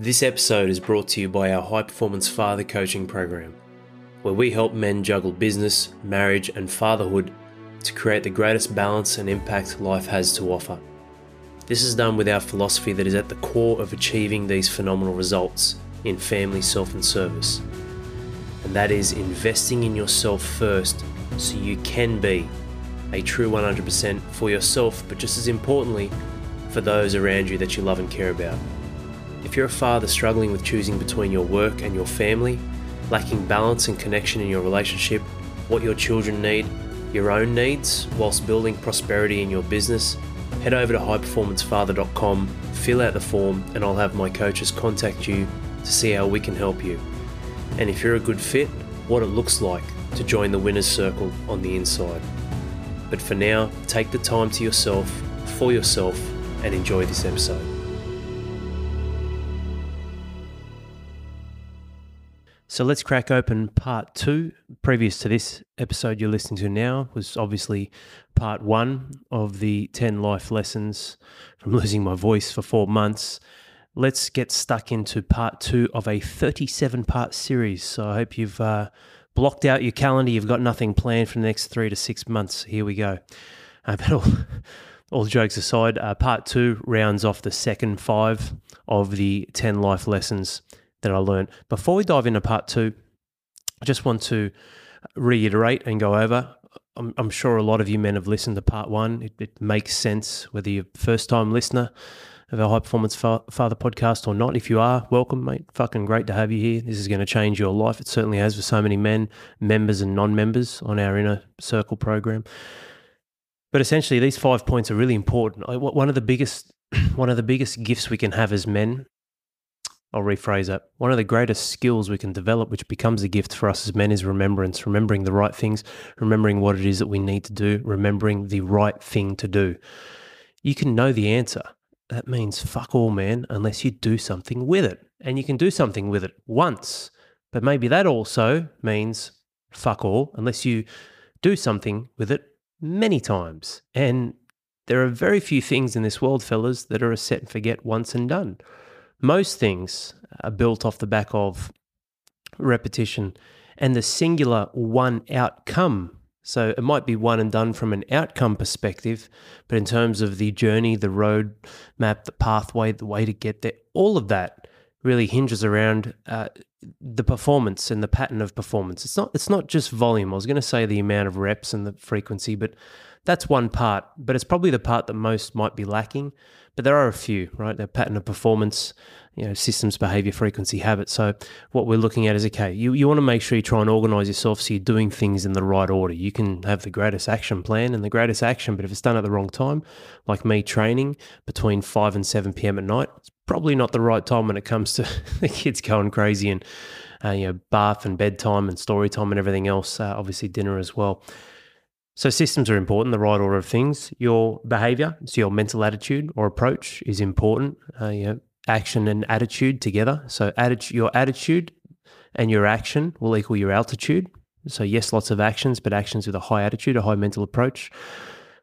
This episode is brought to you by our High Performance Father Coaching Program, where we help men juggle business, marriage, and fatherhood to create the greatest balance and impact life has to offer. This is done with our philosophy that is at the core of achieving these phenomenal results in family, self, and service. And that is investing in yourself first so you can be a true 100% for yourself, but just as importantly, for those around you that you love and care about. If you're a father struggling with choosing between your work and your family, lacking balance and connection in your relationship, what your children need, your own needs, whilst building prosperity in your business, head over to highperformancefather.com, fill out the form, and I'll have my coaches contact you to see how we can help you. And if you're a good fit, what it looks like to join the winner's circle on the inside. But for now, take the time to yourself, for yourself, and enjoy this episode. So let's crack open part two. Previous to this episode you're listening to now was obviously part one of the 10 life lessons from losing my voice for four months. Let's get stuck into part two of a 37 part series. So I hope you've uh, blocked out your calendar. You've got nothing planned for the next three to six months. Here we go. Uh, but all, all jokes aside, uh, part two rounds off the second five of the 10 life lessons that I learned. Before we dive into part two, I just want to reiterate and go over. I'm, I'm sure a lot of you men have listened to part one. It, it makes sense whether you're first time listener of our High Performance Father podcast or not. If you are, welcome, mate. Fucking great to have you here. This is going to change your life. It certainly has for so many men, members and non members on our inner circle program. But essentially, these five points are really important. One of the biggest, one of the biggest gifts we can have as men I'll rephrase it. One of the greatest skills we can develop, which becomes a gift for us as men, is remembrance, remembering the right things, remembering what it is that we need to do, remembering the right thing to do. You can know the answer. That means fuck all, man, unless you do something with it. And you can do something with it once. But maybe that also means fuck all, unless you do something with it many times. And there are very few things in this world, fellas, that are a set and forget once and done most things are built off the back of repetition and the singular one outcome. So it might be one and done from an outcome perspective, but in terms of the journey, the road map, the pathway, the way to get there, all of that really hinges around uh, the performance and the pattern of performance. It's not it's not just volume. I was going to say the amount of reps and the frequency, but that's one part. But it's probably the part that most might be lacking but there are a few, right? The pattern of performance, you know, systems, behavior, frequency, habit. So what we're looking at is okay, you, you want to make sure you try and organize yourself so you're doing things in the right order. You can have the greatest action plan and the greatest action, but if it's done at the wrong time, like me training between 5 and 7 p.m. at night, it's probably not the right time when it comes to the kids going crazy and uh, you know, bath and bedtime and story time and everything else, uh, obviously dinner as well. So systems are important, the right order of things. Your behavior, so your mental attitude or approach is important. Uh, you know, action and attitude together. So your attitude and your action will equal your altitude. So yes, lots of actions, but actions with a high attitude, a high mental approach.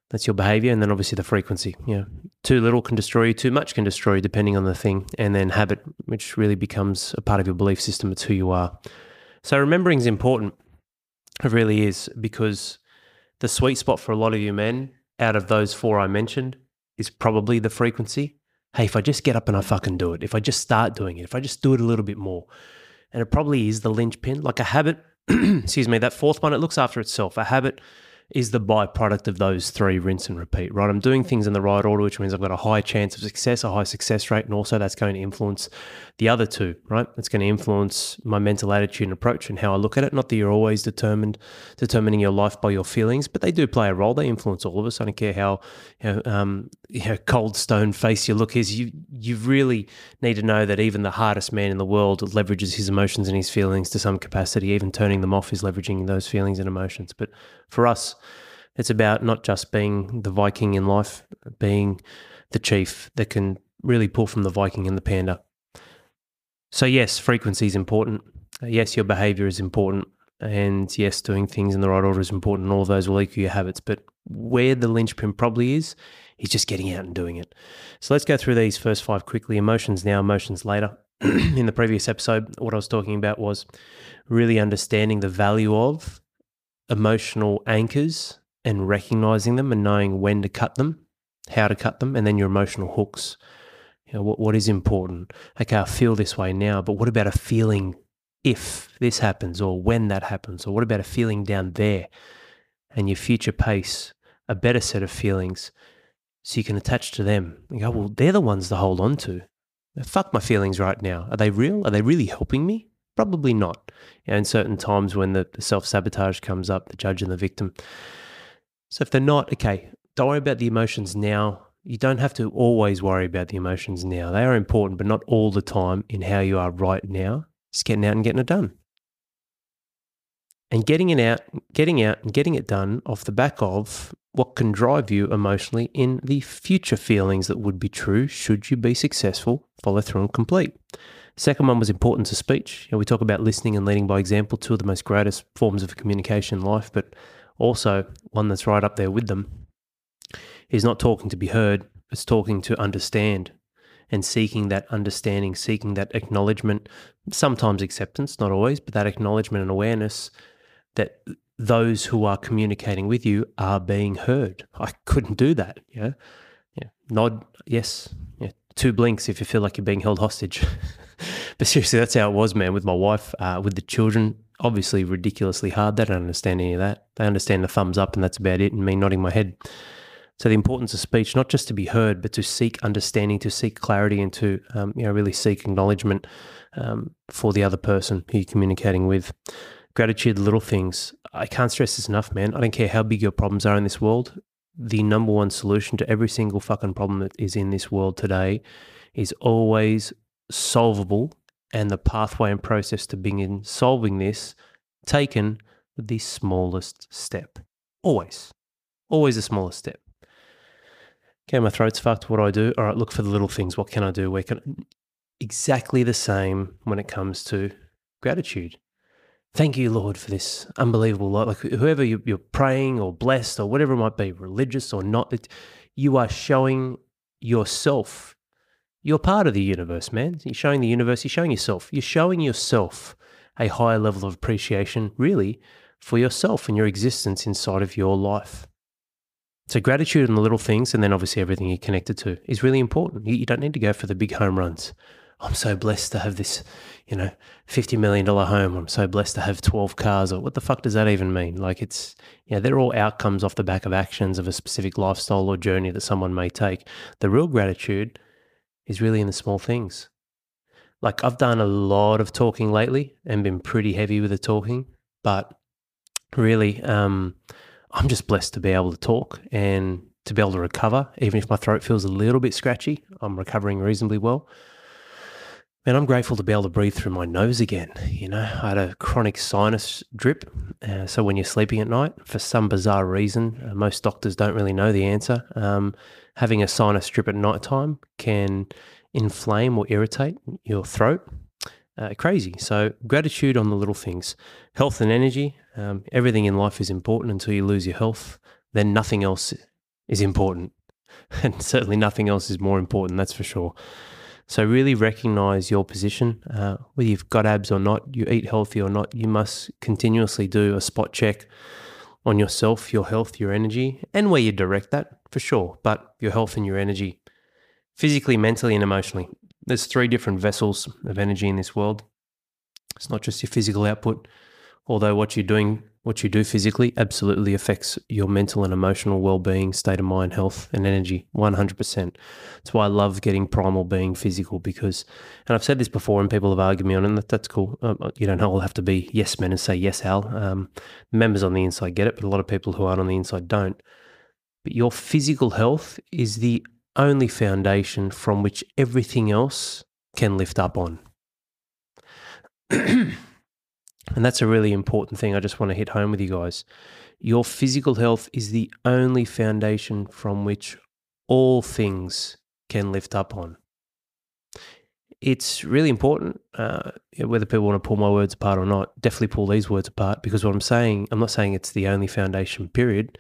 That's your behavior, and then obviously the frequency. Know, too little can destroy you, too much can destroy you, depending on the thing. And then habit, which really becomes a part of your belief system. It's who you are. So remembering is important. It really is because the sweet spot for a lot of you men out of those four I mentioned is probably the frequency. Hey, if I just get up and I fucking do it, if I just start doing it, if I just do it a little bit more, and it probably is the linchpin, like a habit. excuse me, that fourth one, it looks after itself. A habit is the byproduct of those three rinse and repeat, right? I'm doing things in the right order, which means I've got a high chance of success, a high success rate, and also that's going to influence the other two, right? It's going to influence my mental attitude and approach and how I look at it. Not that you're always determined, determining your life by your feelings, but they do play a role. They influence all of us. I don't care how you know, um, you know, cold stone face you look is. You you really need to know that even the hardest man in the world leverages his emotions and his feelings to some capacity. Even turning them off is leveraging those feelings and emotions. But for us, it's about not just being the Viking in life, being the chief that can really pull from the Viking and the panda so, yes, frequency is important. Yes, your behavior is important. And yes, doing things in the right order is important. And all of those will equal your habits. But where the linchpin probably is, is just getting out and doing it. So let's go through these first five quickly. Emotions now, emotions later. in the previous episode, what I was talking about was really understanding the value of emotional anchors and recognizing them and knowing when to cut them, how to cut them, and then your emotional hooks. You know, what, what is important? Okay, I feel this way now, but what about a feeling if this happens or when that happens? Or what about a feeling down there? And your future pace a better set of feelings so you can attach to them and go, well, they're the ones to hold on to. Fuck my feelings right now. Are they real? Are they really helping me? Probably not. And certain times when the self sabotage comes up, the judge and the victim. So if they're not, okay, don't worry about the emotions now. You don't have to always worry about the emotions now. They are important, but not all the time in how you are right now. Just getting out and getting it done. And getting it out, getting out and getting it done off the back of what can drive you emotionally in the future feelings that would be true should you be successful, follow through and complete. Second one was importance of speech. You know, we talk about listening and leading by example, two of the most greatest forms of communication in life, but also one that's right up there with them is not talking to be heard, it's talking to understand and seeking that understanding, seeking that acknowledgement, sometimes acceptance, not always, but that acknowledgement and awareness that those who are communicating with you are being heard. I couldn't do that. Yeah. Yeah. Nod, yes. Yeah. Two blinks if you feel like you're being held hostage. but seriously, that's how it was, man, with my wife, uh, with the children. Obviously, ridiculously hard. They don't understand any of that. They understand the thumbs up, and that's about it, and me nodding my head. So the importance of speech, not just to be heard, but to seek understanding, to seek clarity, and to um, you know really seek acknowledgement um, for the other person who you're communicating with. Gratitude, little things. I can't stress this enough, man. I don't care how big your problems are in this world. The number one solution to every single fucking problem that is in this world today is always solvable and the pathway and process to begin solving this taken the smallest step. Always. Always the smallest step. Okay, my throat's fucked. What do I do? All right, look for the little things. What can I do? Where can exactly the same when it comes to gratitude. Thank you, Lord, for this unbelievable life. Like whoever you're praying or blessed or whatever it might be, religious or not, you are showing yourself you're part of the universe, man. You're showing the universe, you're showing yourself. You're showing yourself a higher level of appreciation, really, for yourself and your existence inside of your life. So, gratitude and the little things, and then obviously everything you're connected to, is really important. You, don't need to go for the big home runs. I'm so blessed to have this, you know, $50 million home. I'm so blessed to have 12 cars. Or what the fuck does that even mean? Like, it's, you know, they're all outcomes off the back of actions of a specific lifestyle or journey that someone may take. The real gratitude is really in the small things. Like I've done a lot of talking lately and been pretty heavy with the talking, but really, um, I'm just blessed to be able to talk and to be able to recover. Even if my throat feels a little bit scratchy, I'm recovering reasonably well. And I'm grateful to be able to breathe through my nose again. You know, I had a chronic sinus drip. Uh, so when you're sleeping at night, for some bizarre reason, uh, most doctors don't really know the answer. Um, having a sinus drip at night time can inflame or irritate your throat. Uh, crazy. So, gratitude on the little things. Health and energy. Um, everything in life is important until you lose your health. Then nothing else is important. And certainly nothing else is more important, that's for sure. So, really recognize your position. Uh, whether you've got abs or not, you eat healthy or not, you must continuously do a spot check on yourself, your health, your energy, and where you direct that for sure. But your health and your energy, physically, mentally, and emotionally. There's three different vessels of energy in this world. It's not just your physical output, although what you're doing what you do physically absolutely affects your mental and emotional well-being, state of mind, health, and energy 100%. That's why I love getting primal being physical because, and I've said this before and people have argued me on it, and that, that's cool. Um, you don't all have to be yes men and say yes, Al. Um, members on the inside get it, but a lot of people who aren't on the inside don't. But your physical health is the only foundation from which everything else can lift up on. And that's a really important thing I just want to hit home with you guys. Your physical health is the only foundation from which all things can lift up on. It's really important, uh, whether people want to pull my words apart or not, definitely pull these words apart because what I'm saying, I'm not saying it's the only foundation, period.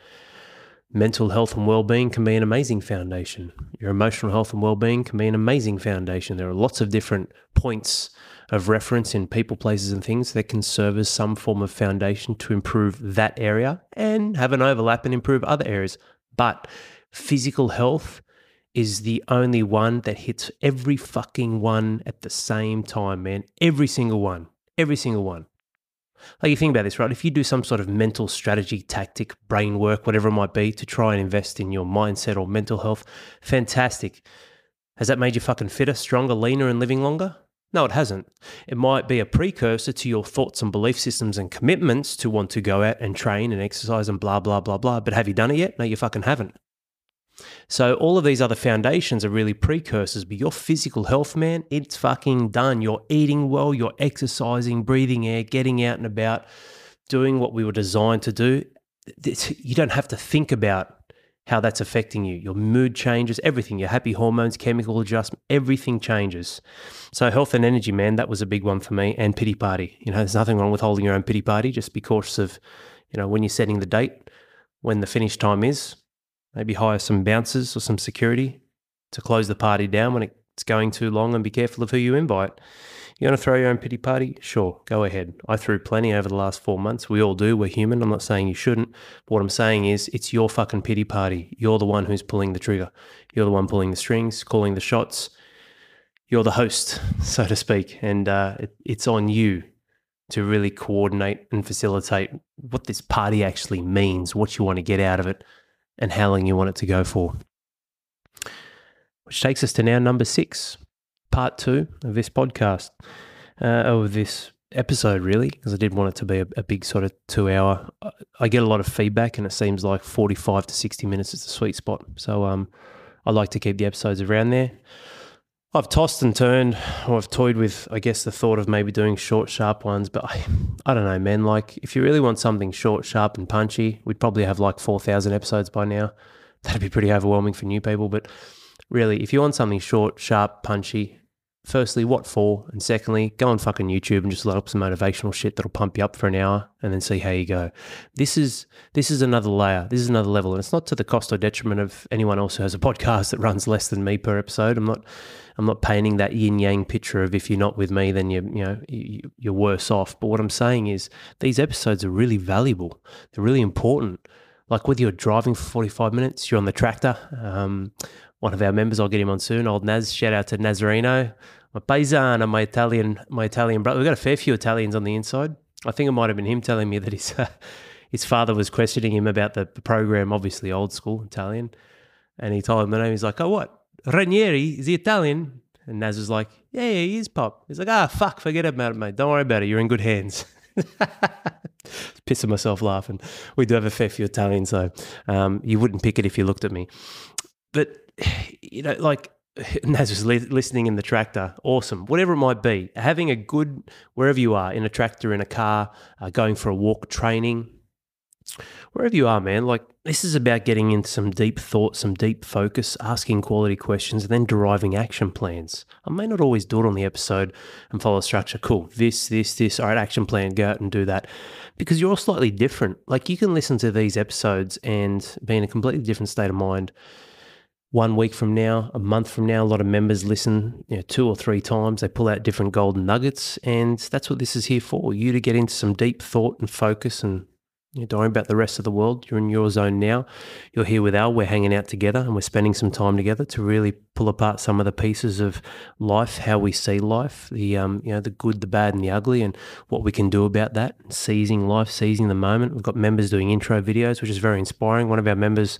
mental health and well-being can be an amazing foundation. Your emotional health and well-being can be an amazing foundation. There are lots of different points of reference in people, places, and things that can serve as some form of foundation to improve that area and have an overlap and improve other areas. But physical health is the only one that hits every fucking one at the same time, man. Every single one. Every single one. Like you think about this, right? If you do some sort of mental strategy, tactic, brain work, whatever it might be, to try and invest in your mindset or mental health, fantastic. Has that made you fucking fitter, stronger, leaner, and living longer? No, it hasn't. It might be a precursor to your thoughts and belief systems and commitments to want to go out and train and exercise and blah, blah, blah, blah. But have you done it yet? No, you fucking haven't. So all of these other foundations are really precursors, but your physical health, man, it's fucking done. You're eating well, you're exercising, breathing air, getting out and about, doing what we were designed to do. You don't have to think about how that's affecting you. Your mood changes, everything, your happy hormones, chemical adjustment, everything changes. So health and energy, man, that was a big one for me. And pity party. You know, there's nothing wrong with holding your own pity party. Just be cautious of, you know, when you're setting the date, when the finish time is, Maybe hire some bouncers or some security to close the party down when it's going too long and be careful of who you invite. You want to throw your own pity party? Sure, go ahead. I threw plenty over the last four months. We all do. We're human. I'm not saying you shouldn't. But what I'm saying is it's your fucking pity party. You're the one who's pulling the trigger. You're the one pulling the strings, calling the shots. You're the host, so to speak. And uh, it, it's on you to really coordinate and facilitate what this party actually means, what you want to get out of it, and how long you want it to go for. Which takes us to now number six, part two of this podcast, uh, of this episode, really, because I did want it to be a, a, big sort of two hour. I get a lot of feedback, and it seems like 45 to 60 minutes is the sweet spot. So um, I like to keep the episodes around there. I've tossed and turned, or I've toyed with, I guess, the thought of maybe doing short, sharp ones. But I, I don't know, man. Like, if you really want something short, sharp, and punchy, we'd probably have like 4,000 episodes by now. That'd be pretty overwhelming for new people. But really, if you want something short, sharp, punchy, firstly, what for? And secondly, go on fucking YouTube and just load up some motivational shit that'll pump you up for an hour and then see how you go. This is this is another layer. This is another level. And it's not to the cost or detriment of anyone else who has a podcast that runs less than me per episode. I'm not I'm not painting that yin yang picture of if you're not with me, then you you know you're worse off. But what I'm saying is these episodes are really valuable. They're really important. Like whether you're driving for 45 minutes, you're on the tractor. Um, one of our members, I'll get him on soon. Old Naz, shout out to Nazareno, my paisano, my Italian, my Italian brother. We've got a fair few Italians on the inside. I think it might have been him telling me that his uh, his father was questioning him about the, program, obviously old school Italian, and he told him the name. He's like, "Oh, what? Ranieri? Is he Italian?" And Naz was like, "Yeah, yeah, he is, Pop." He's like, "Ah, fuck, forget about it, mate. Don't worry about it. You're in good hands." Pissing myself laughing. We do have a fair few Italians, so um, you wouldn't pick it if you looked at me. But you know, like Naz was li- listening in the tractor. Awesome. Whatever it might be, having a good, wherever you are, in a tractor, in a car, uh, going for a walk, training, wherever you are, man, like this is about getting into some deep thought, some deep focus, asking quality questions, and then deriving action plans. I may not always do it on the episode and follow structure. Cool. This, this, this. All right, action plan, go out and do that. Because you're all slightly different. Like you can listen to these episodes and be in a completely different state of mind one week from now, a month from now, a lot of members listen you know, two or three times. They pull out different golden nuggets, and that's what this is here for you to get into some deep thought and focus and you know, don't worry about the rest of the world. You're in your zone now. You're here with Al. We're hanging out together and we're spending some time together to really pull apart some of the pieces of life, how we see life, the um, you know, the good, the bad, and the ugly, and what we can do about that. Seizing life, seizing the moment. We've got members doing intro videos, which is very inspiring. One of our members,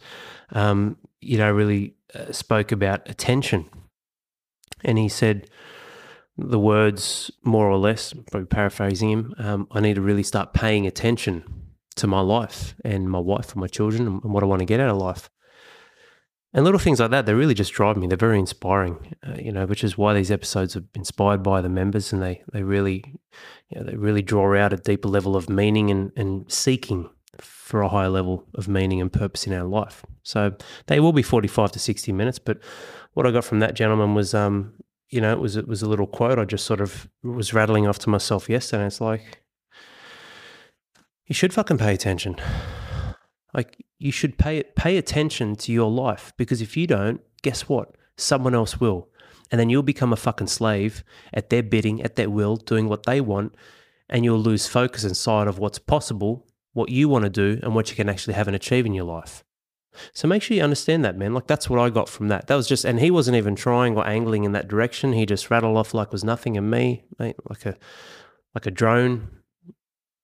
um, you know, really uh, spoke about attention, and he said the words more or less, probably paraphrasing him. Um, I need to really start paying attention to my life and my wife and my children and what I want to get out of life. And little things like that, they really just drive me. They're very inspiring, uh, you know, which is why these episodes are inspired by the members and they, they really, you know, they really draw out a deeper level of meaning and, and seeking for a higher level of meaning and purpose in our life. So they will be 45 to 60 minutes. But what I got from that gentleman was, um, you know, it was, it was a little quote I just sort of was rattling off to myself yesterday. It's like, you should fucking pay attention. Like you should pay pay attention to your life because if you don't, guess what? Someone else will. And then you'll become a fucking slave at their bidding, at their will, doing what they want, and you'll lose focus and sight of what's possible, what you want to do, and what you can actually have and achieve in your life. So make sure you understand that, man. Like that's what I got from that. That was just, and he wasn't even trying or angling in that direction. He just rattled off like was nothing in me, mate, like a like a drone,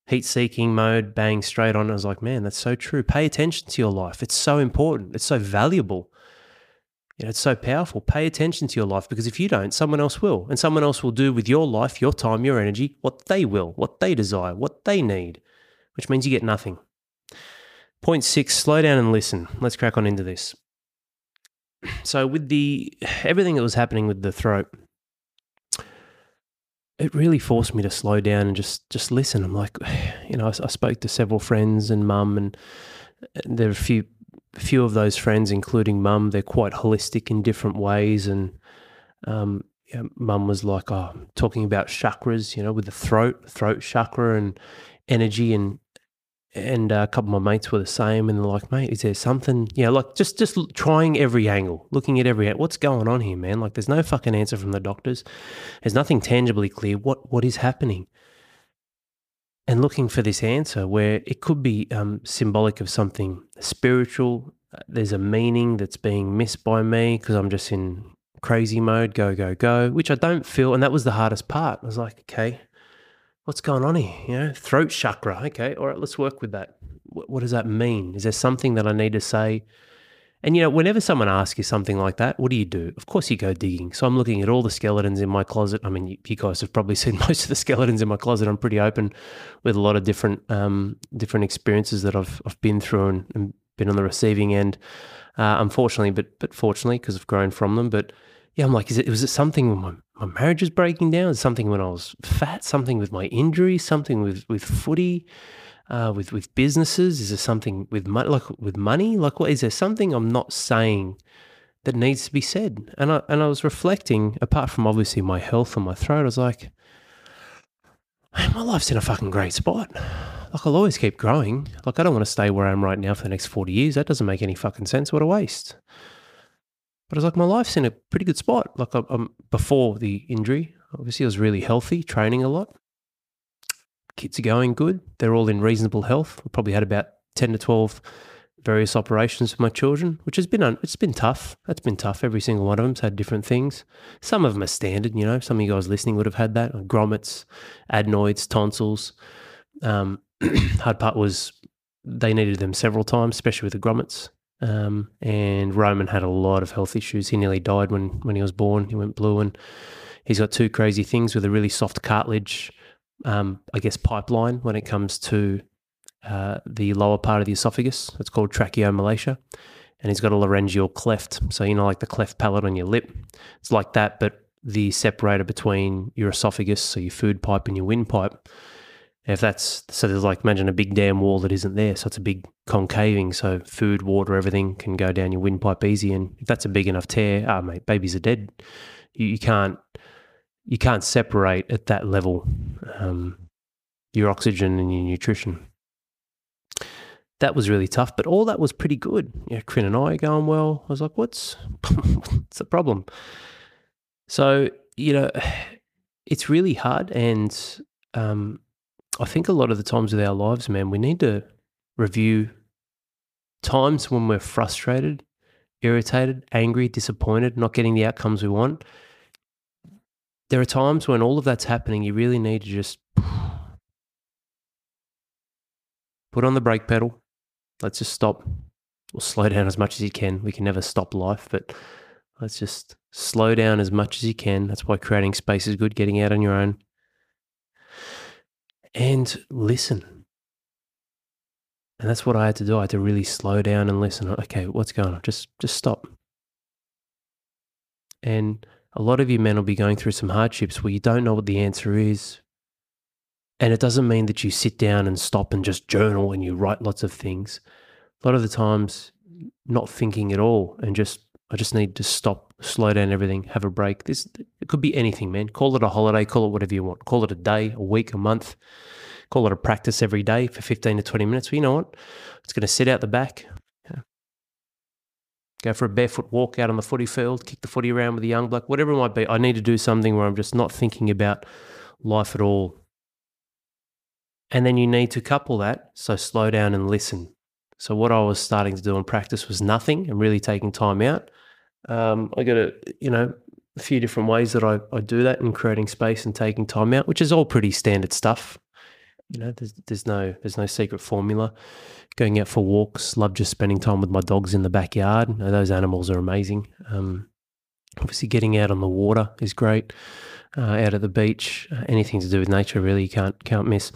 heat seeking mode, bang straight on. I was like, man, that's so true. Pay attention to your life. It's so important. It's so valuable. You know, it's so powerful. Pay attention to your life because if you don't, someone else will, and someone else will do with your life, your time, your energy, what they will, what they desire, what they need, which means you get nothing. Point six, slow down and listen. Let's crack on into this. So with the everything that was happening with the throat, it really forced me to slow down and just just listen. I'm like, you know, I, I spoke to several friends and mum, and there are a few few of those friends, including mum. They're quite holistic in different ways, and um, mum was like, oh, talking about chakras, you know, with the throat, throat chakra, and energy and and uh, a couple of my mates were the same, and they're like, "Mate, is there something?" Yeah, like just just trying every angle, looking at every what's going on here, man. Like, there's no fucking answer from the doctors. There's nothing tangibly clear. What what is happening? And looking for this answer, where it could be um, symbolic of something spiritual. Uh, there's a meaning that's being missed by me because I'm just in crazy mode, go go go, which I don't feel. And that was the hardest part. I was like, okay what's going on here? You know, throat chakra. Okay, all right, let's work with that. What, what does that mean? Is there something that I need to say? And you know, whenever someone asks you something like that, what do you do? Of course, you go digging. So I'm looking at all the skeletons in my closet. I mean, you, guys have probably seen most of the skeletons in my closet. I'm pretty open with a lot of different um, different experiences that I've I've been through and, and been on the receiving end. Uh, unfortunately, but but fortunately, because I've grown from them. But yeah, I'm like, is it was it something when my my marriage was breaking down. Is something when I was fat. Something with my injury. Something with with footy. Uh, with with businesses. Is there something with money? Like with money? Like what? Is there something I'm not saying that needs to be said? And I and I was reflecting. Apart from obviously my health and my throat, I was like, my life's in a fucking great spot. Like I'll always keep growing. Like I don't want to stay where I am right now for the next forty years. That doesn't make any fucking sense. What a waste. But I was like, my life's in a pretty good spot. Like I'm, before the injury, obviously I was really healthy, training a lot. Kids are going good. They're all in reasonable health. I probably had about ten to twelve various operations for my children, which has been un- it's been tough. That's been tough. Every single one of them's had different things. Some of them are standard. You know, some of you guys listening would have had that grommets, adenoids, tonsils. Um, hard part was they needed them several times, especially with the grommets. Um, and Roman had a lot of health issues. He nearly died when, when he was born. He went blue, and he's got two crazy things with a really soft cartilage, um, I guess, pipeline when it comes to uh, the lower part of the esophagus. It's called tracheomalacia. And he's got a laryngeal cleft. So, you know, like the cleft palate on your lip. It's like that, but the separator between your esophagus, so your food pipe and your windpipe, if that's so, there's like imagine a big dam wall that isn't there, so it's a big concaving, so food, water, everything can go down your windpipe easy. And if that's a big enough tear, ah, oh, mate, babies are dead. You, you, can't you can't separate at that level um, your oxygen and your nutrition. That was really tough, but all that was pretty good. yeah Corinne and I are going well. I was like, what's what's the problem? So you know, it's really hard, and um, I think a lot of the times with our lives, man, we need to review times when we're frustrated, irritated, angry, disappointed, not getting the outcomes we want. There are times when all of that's happening, you really need to just put on the brake pedal. Let's just stop or slow down as much as you can. We can never stop life, but let's just slow down as much as you can. That's why creating space is good, getting out on your own and listen. And that's what I had to do. I had to really slow down and listen. Okay, what's going on? Just just stop. And a lot of you men will be going through some hardships where you don't know what the answer is. And it doesn't mean that you sit down and stop and just journal and you write lots of things. A lot of the times, not thinking at all and just, I just need to stop, slow down everything, have a break. This, it could be anything, man. Call it a holiday, call it whatever you want. Call it a day, a week, a month call it a practice every day for 15 to 20 minutes. Well, you know what? It's going to sit out the back. go for a barefoot walk out on the footy field, kick the footy around with a young bloke, whatever it might be. I need to do something where I'm just not thinking about life at all. And then you need to couple that. So slow down and listen. So what I was starting to do in practice was nothing and really taking time out. Um, I got a, you know, a few different ways that I, I do that in creating space and taking time out, which is all pretty standard stuff. You know, there's there's no there's no secret formula. Going out for walks, love just spending time with my dogs in the backyard. those animals are amazing. Um, obviously, getting out on the water is great. Uh, out at the beach, uh, anything to do with nature, really, you can't can't miss.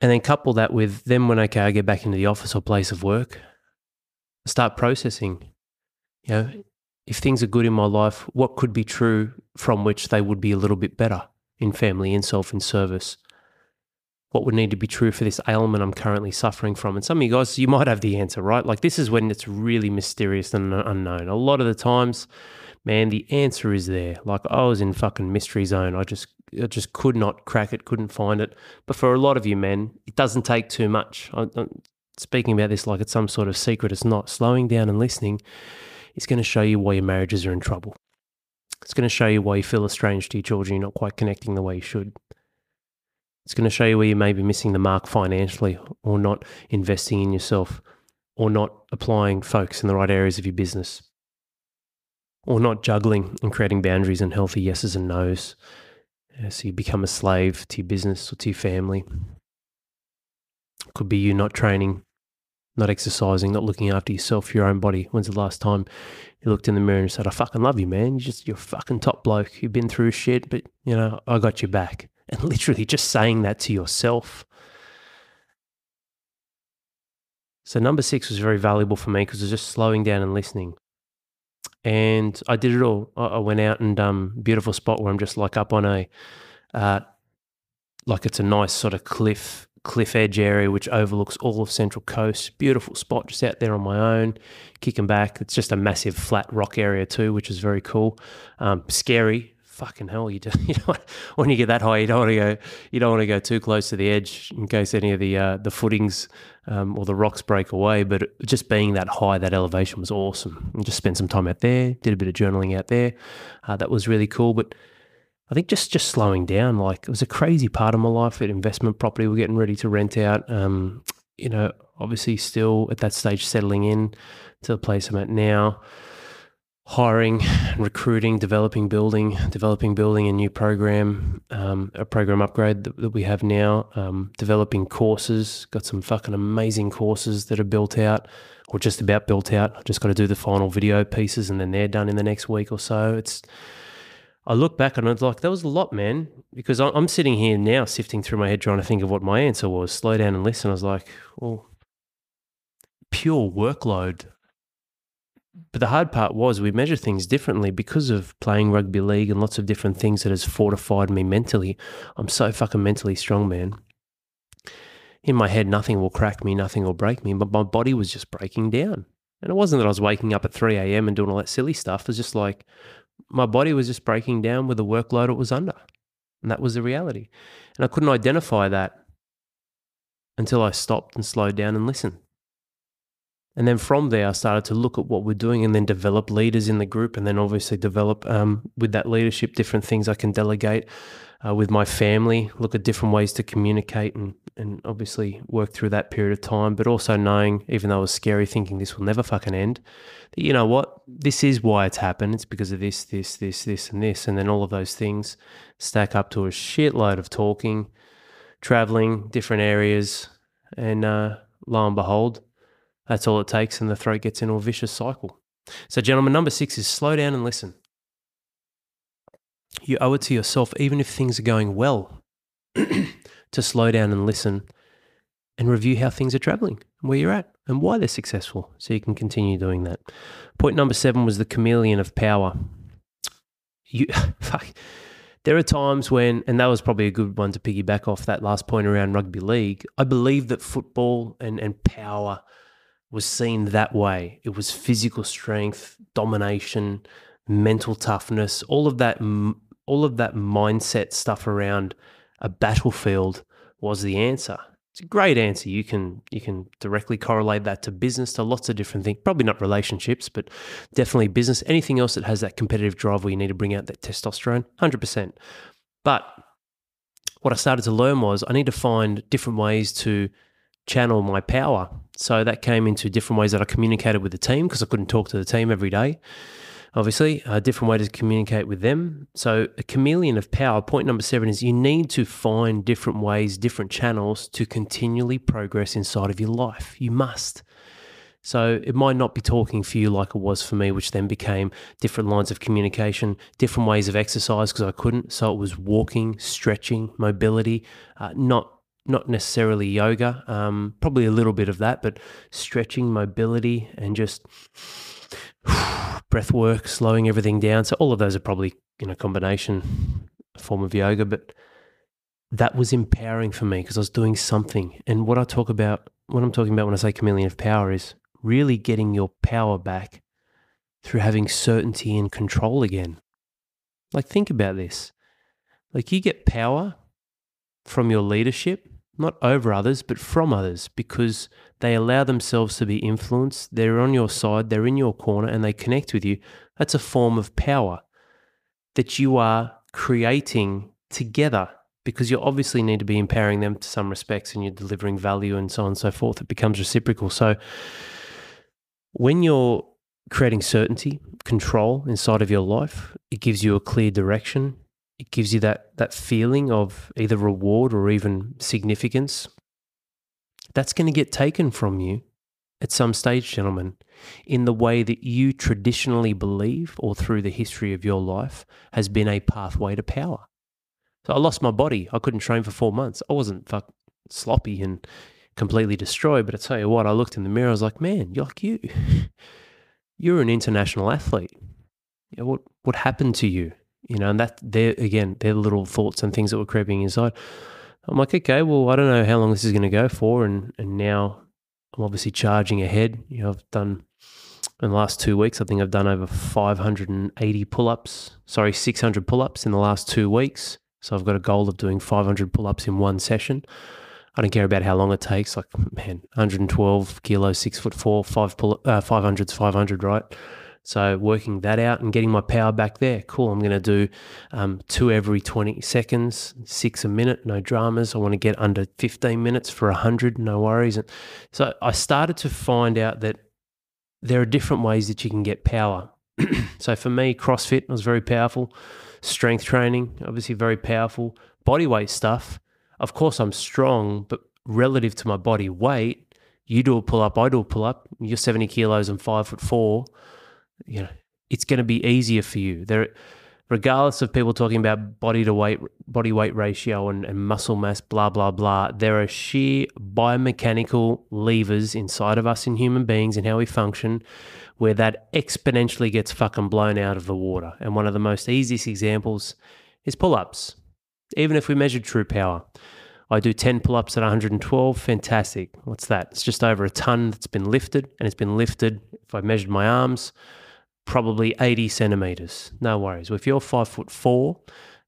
And then couple that with then when okay, I get back into the office or place of work, start processing. You know, if things are good in my life, what could be true from which they would be a little bit better in family, in self, in service? What would need to be true for this ailment I'm currently suffering from? And some of you guys, you might have the answer, right? Like this is when it's really mysterious and unknown. A lot of the times, man, the answer is there. Like I was in fucking mystery zone. I just I just could not crack it, couldn't find it. But for a lot of you men, it doesn't take too much. I, I'm speaking about this like it's some sort of secret. It's not. Slowing down and listening is going to show you why your marriages are in trouble. It's going to show you why you feel estranged to your children. You're not quite connecting the way you should. It's going to show you where you may be missing the mark financially or not investing in yourself or not applying focus in the right areas of your business or not juggling and creating boundaries and healthy yeses and nos. So you become a slave to your business or to your family. Could be you not training, not exercising, not looking after yourself, your own body. When's the last time you looked in the mirror and said, I fucking love you, man. You're just, you're fucking top bloke. You've been through shit, but, you know, I got your back. And literally just saying that to yourself. So number six was very valuable for me because it was just slowing down and listening and I did it all. I, I went out and um, beautiful spot where I'm just like up on a, uh, like it's a nice sort of cliff cliff edge area which overlooks all of Central Coast. Beautiful spot, just out there on my own, kicking back. It's just a massive flat rock area too, which is very cool. Um, scary, fucking hell, you, do, you know, when you get that high, you don't want to go, you don't want to go too close to the edge in case any of the uh, the footings um, or the rocks break away. But just being that high, that elevation was awesome. And just spent some time out there, did a bit of journaling out there. Uh, that was really cool. But I think just just slowing down, like it was a crazy part of my life. At investment property, we're getting ready to rent out. Um, you know, obviously still at that stage settling in to the place I'm at now hiring, recruiting, developing, building, developing, building a new program, um, a program upgrade that, that we have now, um, developing courses. Got some fucking amazing courses that are built out or just about built out. I've just got to do the final video pieces and then they're done in the next week or so. It's, I look back and it's like, that was a lot, man, because I'm sitting here now sifting through my head trying to think of what my answer was. Slow down and listen. I was like, well, pure workload but the hard part was we measure things differently because of playing rugby league and lots of different things that has fortified me mentally. I'm so fucking mentally strong, man. In my head, nothing will crack me, nothing will break me, but my body was just breaking down. And it wasn't that I was waking up at 3 a.m. and doing all that silly stuff. It was just like my body was just breaking down with the workload it was under. And that was the reality. And I couldn't identify that until I stopped and slowed down and listened. And then from there, I started to look at what we're doing and then develop leaders in the group. And then obviously develop um, with that leadership different things I can delegate uh, with my family, look at different ways to communicate and, and obviously work through that period of time. But also knowing, even though it was scary, thinking this will never fucking end, that you know what? This is why it's happened. It's because of this, this, this, this, and this. And then all of those things stack up to a shitload of talking, traveling, different areas. And uh, lo and behold, that's all it takes, and the throat gets into a vicious cycle. So, gentlemen, number six is slow down and listen. You owe it to yourself, even if things are going well, to slow down and listen and review how things are traveling, where you're at, and why they're successful, so you can continue doing that. Point number seven was the chameleon of power. You, there are times when, and that was probably a good one to piggyback off that last point around rugby league. I believe that football and, and power was seen that way. It was physical strength, domination, mental toughness, all of that all of that mindset stuff around a battlefield was the answer. It's a great answer. You can you can directly correlate that to business, to lots of different things. Probably not relationships, but definitely business. Anything else that has that competitive drive where you need to bring out that testosterone, hundred percent. But what I started to learn was I need to find different ways to channel my power. So that came into different ways that I communicated with the team because I couldn't talk to the team every day. Obviously, a different way to communicate with them. So, a chameleon of power, point number seven is you need to find different ways, different channels to continually progress inside of your life. You must. So it might not be talking for you like it was for me, which then became different lines of communication, different ways of exercise because I couldn't. So it was walking, stretching, mobility, uh, not not necessarily yoga, um, probably a little bit of that, but stretching, mobility, and just breath work, slowing everything down. So all of those are probably in a combination form of yoga, but that was empowering for me because I was doing something. And what I talk about, what I'm talking about when I say chameleon of power is really getting your power back through having certainty and control again. Like, think about this. Like, you get power from your leadership, not over others, but from others, because they allow themselves to be influenced. They're on your side, they're in your corner, and they connect with you. That's a form of power that you are creating together because you obviously need to be empowering them to some respects and you're delivering value and so on and so forth. It becomes reciprocal. So, when you're creating certainty, control inside of your life, it gives you a clear direction. It gives you that that feeling of either reward or even significance. That's going to get taken from you at some stage, gentlemen, in the way that you traditionally believe or through the history of your life has been a pathway to power. So I lost my body. I couldn't train for four months. I wasn't fuck sloppy and completely destroyed. But I tell you what, I looked in the mirror. I was like, man, you're like you. You're an international athlete. What what happened to you? You know, and that they're again, they're little thoughts and things that were creeping inside. I'm like, okay, well, I don't know how long this is going to go for, and and now I'm obviously charging ahead. You know, I've done in the last two weeks. I think I've done over 580 pull-ups. Sorry, 600 pull-ups in the last two weeks. So I've got a goal of doing 500 pull-ups in one session. I don't care about how long it takes. Like, man, 112 kilos, six foot four, five pull, uh, 500's 500, right? So working that out and getting my power back there. Cool. I'm going to do um, two every 20 seconds, six a minute, no dramas. I want to get under 15 minutes for 100, no worries. And so I started to find out that there are different ways that you can get power. so for me, CrossFit was very powerful. Strength training, obviously very powerful. Body weight stuff of course, I'm strong, but relative to my body weight, you do a pull up, I do a pull up. You're 70 kilos and five foot four. You know, it's going to be easier for you. There, regardless of people talking about body to weight, body weight ratio and, and muscle mass, blah blah blah. There are sheer biomechanical levers inside of us in human beings and how we function, where that exponentially gets fucking blown out of the water. And one of the most easiest examples is pull ups even if we measured true power. I do 10 pull ups at 112. Fantastic. What's that? It's just over a ton that's been lifted, and it's been lifted, if I measured my arms, probably 80 centimeters. No worries. If you're five foot four,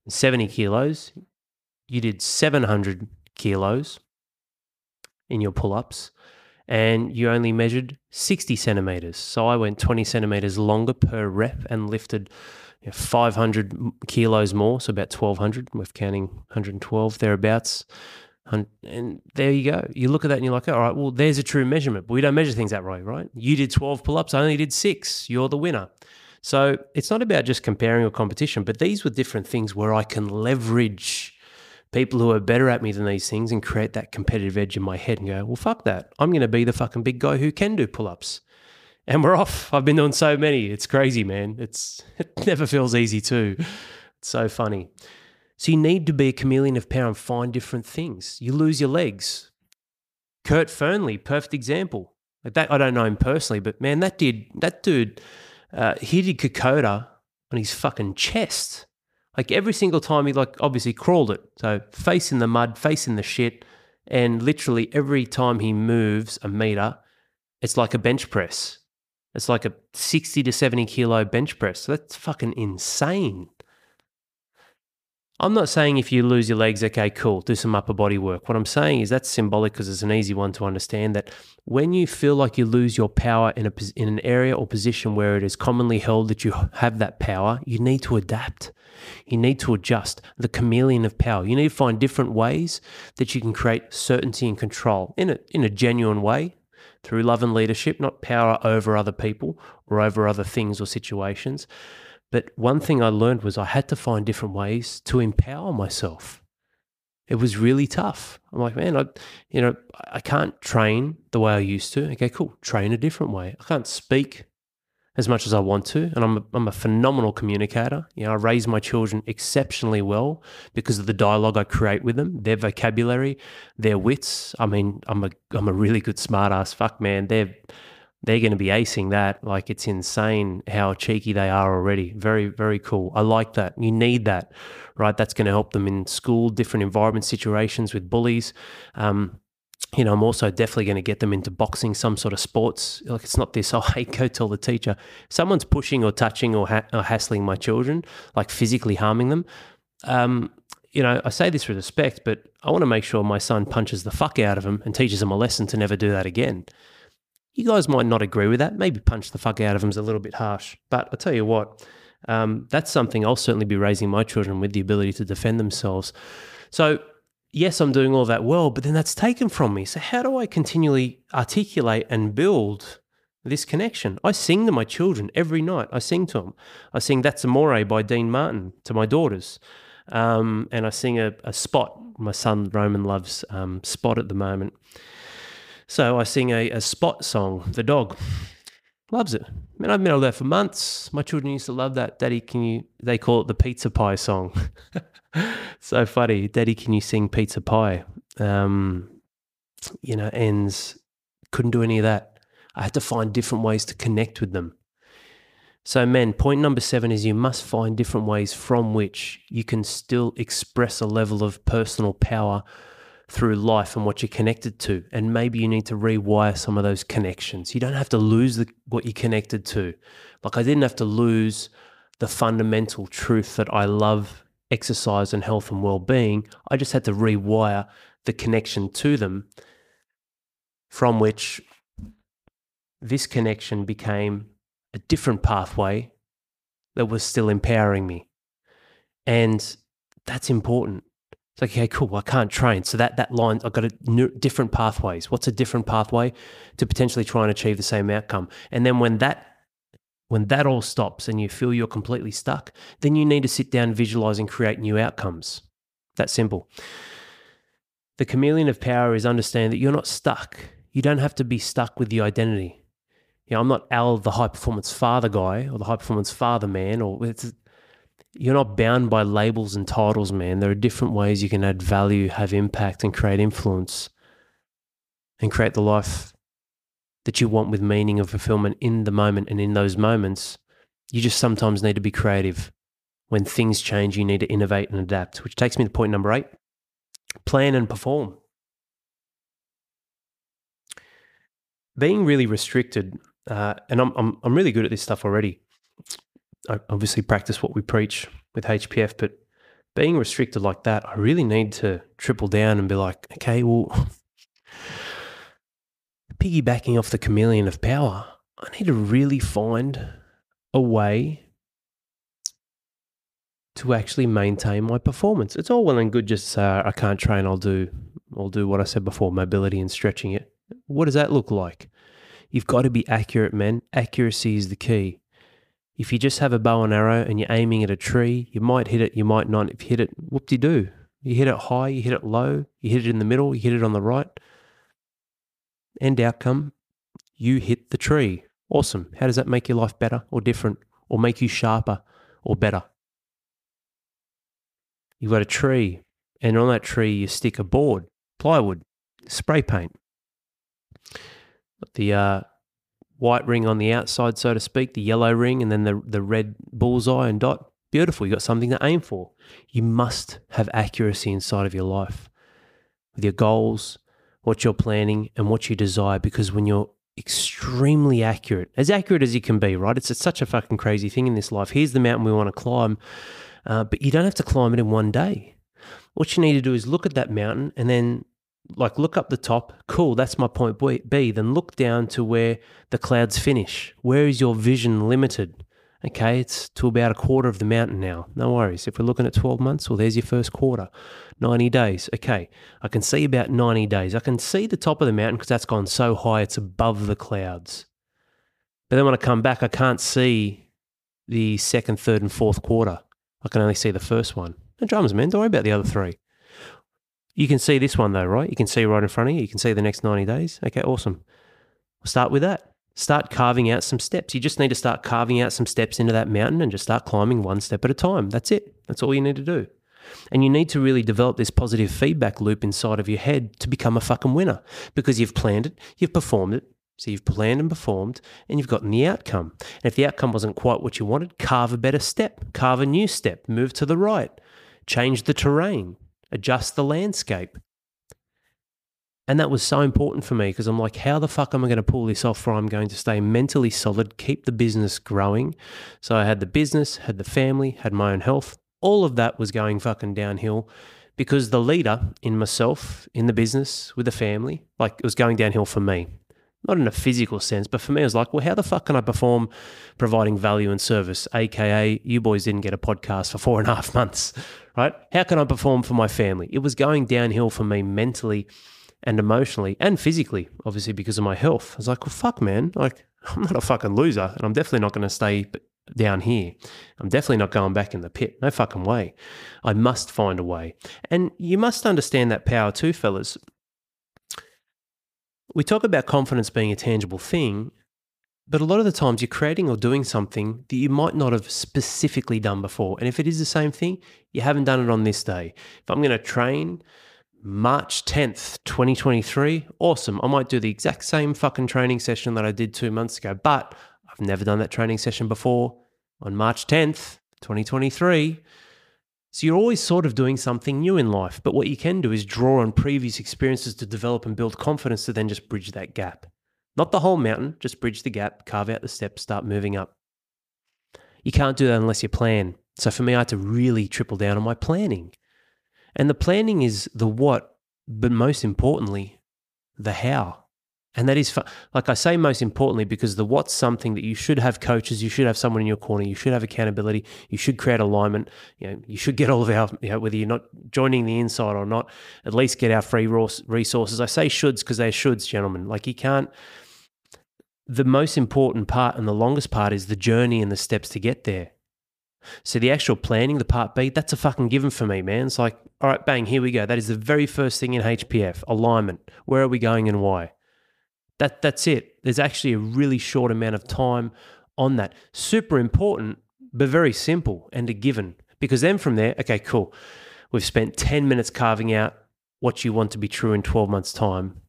70 kilos, you did 700 kilos in your pull ups, and you only measured 60 centimeters. So I went 20 centimeters longer per rep and lifted you know, 500 kilos more, so about 1200. We're counting 112 thereabouts. And there you go. You look at that and you're like, all right, well, there's a true measurement, but we don't measure things that way, right? You did 12 pull ups, I only did six. You're the winner. So it's not about just comparing or competition, but these were different things where I can leverage people who are better at me than these things and create that competitive edge in my head and go, well, fuck that. I'm going to be the fucking big guy who can do pull ups and we're off. I've been doing so many. It's crazy, man. It's it never feels easy too. It's so funny. So you need to be a chameleon of power and find different things. You lose your legs. Kurt Fearnley, perfect example. Like that, I don't know him personally, but man, that did that dude. Uh, he did Kokoda on his fucking chest. Like every single time he like obviously crawled it. So face in the mud, face in the shit, and literally every time he moves a meter, it's like a bench press. It's like a 60 to 70 kilo bench press. So that's fucking insane. I'm not saying if you lose your legs, okay, cool, do some upper body work. What I'm saying is that's symbolic because it's an easy one to understand that when you feel like you lose your power in, a, in an area or position where it is commonly held that you have that power, you need to adapt. You need to adjust the chameleon of power. You need to find different ways that you can create certainty and control in a, in a genuine way through love and leadership, not power over other people or over other things or situations. But one thing I learned was I had to find different ways to empower myself. It was really tough. I'm like, man, I, you know, I can't train the way I used to. Okay, cool. Train a different way. I can't speak as much as I want to, and I'm a, I'm a phenomenal communicator. You know, I raise my children exceptionally well because of the dialogue I create with them, their vocabulary, their wits. I mean, I'm a I'm a really good smartass. Fuck, man, they're they're going to be acing that. Like it's insane how cheeky they are already. Very very cool. I like that. You need that, right? That's going to help them in school, different environment situations with bullies. Um, you know, I'm also definitely going to get them into boxing, some sort of sports. Like it's not this, oh, hey, go tell the teacher. Someone's pushing or touching or, ha- or hassling my children, like physically harming them. Um, you know, I say this with respect, but I want to make sure my son punches the fuck out of him and teaches him a lesson to never do that again. You guys might not agree with that. Maybe punch the fuck out of is a little bit harsh. But I tell you what, um, that's something I'll certainly be raising my children with the ability to defend themselves. So yes, I'm doing all that well, but then that's taken from me. So, how do I continually articulate and build this connection? I sing to my children every night. I sing to them. I sing That's Amore by Dean Martin to my daughters. Um, and I sing a, a, spot. My son Roman loves um, Spot at the moment. So I sing a, a Spot song, The Dog. Loves it. Man, I've been able there for months. My children used to love that. Daddy, can you? They call it the pizza pie song. so funny. Daddy, can you sing Pizza Pie? Um, you know, ends couldn't do any of that. I had to find different ways to connect with them. So, men, point number seven is you must find different ways from which you can still express a level of personal power through life and what you're connected to. And maybe you need to rewire some of those connections. You don't have to lose the, what you're connected to. Like, I didn't have to lose the fundamental truth that I love exercise and health and well-being i just had to rewire the connection to them from which this connection became a different pathway that was still empowering me and that's important it's like okay cool i can't train so that that line i've got a new, different pathways what's a different pathway to potentially try and achieve the same outcome and then when that when that all stops and you feel you're completely stuck, then you need to sit down, visualize, and create new outcomes. That simple. The chameleon of power is understand that you're not stuck. You don't have to be stuck with the identity. You know, I'm not Al, the high performance father guy or the high performance father man, or you're not bound by labels and titles, man. There are different ways you can add value, have impact, and create influence and create the life that you want with meaning and fulfillment in the moment and in those moments, you just sometimes need to be creative. When things change, you need to innovate and adapt, which takes me to point number eight plan and perform. Being really restricted, uh, and I'm, I'm, I'm really good at this stuff already. I obviously practice what we preach with HPF, but being restricted like that, I really need to triple down and be like, okay, well, piggybacking off the chameleon of power, I need to really find a way to actually maintain my performance. It's all well and good just say I can't train, I'll do I'll do what I said before, mobility and stretching it. What does that look like? You've got to be accurate, men. Accuracy is the key. If you just have a bow and arrow and you're aiming at a tree, you might hit it, you might not. If you hit it, whoop de do. You hit it high, you hit it low, you hit it in the middle, you hit it on the right end outcome, you hit the tree. Awesome. How does that make your life better or different or make you sharper or better? You've got a tree, and on that tree, you stick a board, plywood, spray paint. The uh, white ring on the outside, so to speak, the yellow ring, and then the, the red bullseye and dot. Beautiful. You've got something to aim for. You must have accuracy inside of your life with your goals, what you're planning and what you desire because when you're extremely accurate, as accurate as you can be, right? It's, it's such a fucking crazy thing in this life. Here's the mountain we want to climb. uh, but you don't have to climb it in one day. What you need to do is look at that mountain and then like look up the top. Cool, that's my point B. Then look down to where the clouds finish. Where is your vision limited? Okay, it's to about a quarter of the mountain now. No worries. If we're looking at 12 months, well, there's your first quarter. 90 days. Okay, I can see about 90 days. I can see the top of the mountain because that's gone so high, it's above the clouds. But then when I come back, I can't see the second, third, and fourth quarter. I can only see the first one. No dramas, man. Don't worry about the other three. You can see this one though, right? You can see right in front of you. You can see the next 90 days. Okay, awesome. We'll start with that. Start carving out some steps. You just need to start carving out some steps into that mountain and just start climbing one step at a time. That's it. That's all you need to do. And you need to really develop this positive feedback loop inside of your head to become a fucking winner because you've planned it, you've performed it. So you've planned and performed and you've gotten the outcome. And if the outcome wasn't quite what you wanted, carve a better step, carve a new step, move to the right, change the terrain, adjust the landscape. And that was so important for me because I'm like, how the fuck am I going to pull this off where I'm going to stay mentally solid, keep the business growing? So I had the business, had the family, had my own health. All of that was going fucking downhill because the leader in myself, in the business, with the family, like it was going downhill for me not in a physical sense, but for me, it was like, well, how the fuck can I perform providing value and service? AKA, you boys didn't get a podcast for four and a half months, right? How can I perform for my family? It was going downhill for me mentally and emotionally and physically, obviously, because of my health. I was like, well, fuck, man. Like, I'm not a fucking loser and I'm definitely not going to stay down here. I'm definitely not going back in the pit. No fucking way. I must find a way. And you must understand that power too, fellas we talk about confidence being a tangible thing, but a lot of the times you're creating or doing something that you might not have specifically done before. And if it is the same thing, you haven't done it on this day. If I'm going to train March 10th, 2023, awesome. I might do the exact same fucking training session that I did two months ago, but I've never done that training session before. On March 10th, 2023, so you're always sort of doing something new in life, but what you can do is draw on previous experiences to develop and build confidence to then just bridge that gap. Not the whole mountain, just bridge the gap, carve out the steps, start moving up. You can't do that unless you plan. So for me, I had to really triple down on my planning. And the planning is the what, but most importantly, the how. And that is, like I say, most importantly, because the what's something that you should have coaches, you should have someone in your corner, you should have accountability, you should create alignment. You know, you should get all of our, you know, whether you're not joining the inside or not, at least get our free resources. I say shoulds because they're shoulds, gentlemen. Like you can't. The most important part and the longest part is the journey and the steps to get there. So the actual planning, the part B, that's a fucking given for me, man. It's like, all right, bang, here we go. That is the very first thing in HPF alignment. Where are we going and why? That that's it. There's actually a really short amount of time on that. Super important, but very simple and a given. Because then from there, okay, cool. We've spent 10 minutes carving out what you want to be true in 12 months' time.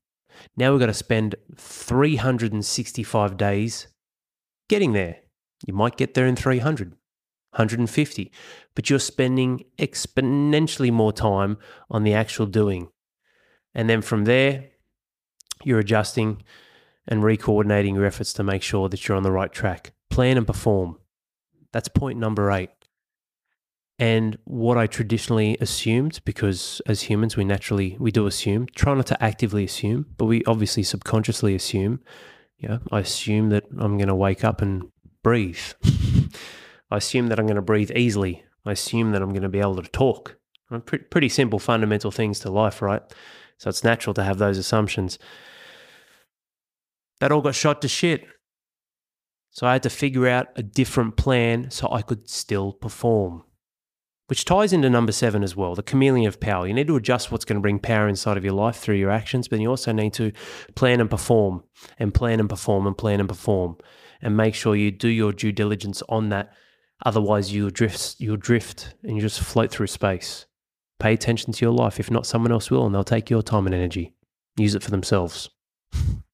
Now we've got to spend 365 days getting there. You might get there in 300, 150, but you're spending exponentially more time on the actual doing. And then from there, you're adjusting and re-coordinating your efforts to make sure that you're on the right track. Plan and perform. That's point number eight. And what I traditionally assumed, because as humans we naturally we do assume, try not to actively assume, but we obviously subconsciously assume. Yeah, I assume that I'm going to wake up and breathe. I assume that I'm going to breathe easily. I assume that I'm going to be able to talk. Pretty simple fundamental things to life, right? So it's natural to have those assumptions. That all got shot to shit. So I had to figure out a different plan so I could still perform. Which ties into number seven as well, the chameleon of power. You need to adjust what's going to bring power inside of your life through your actions, but you also need to plan and perform and plan and perform and plan and perform and make sure you do your due diligence on that. Otherwise, you'll drift, you'll drift and you just float through space. Pay attention to your life. If not, someone else will, and they'll take your time and energy. Use it for themselves.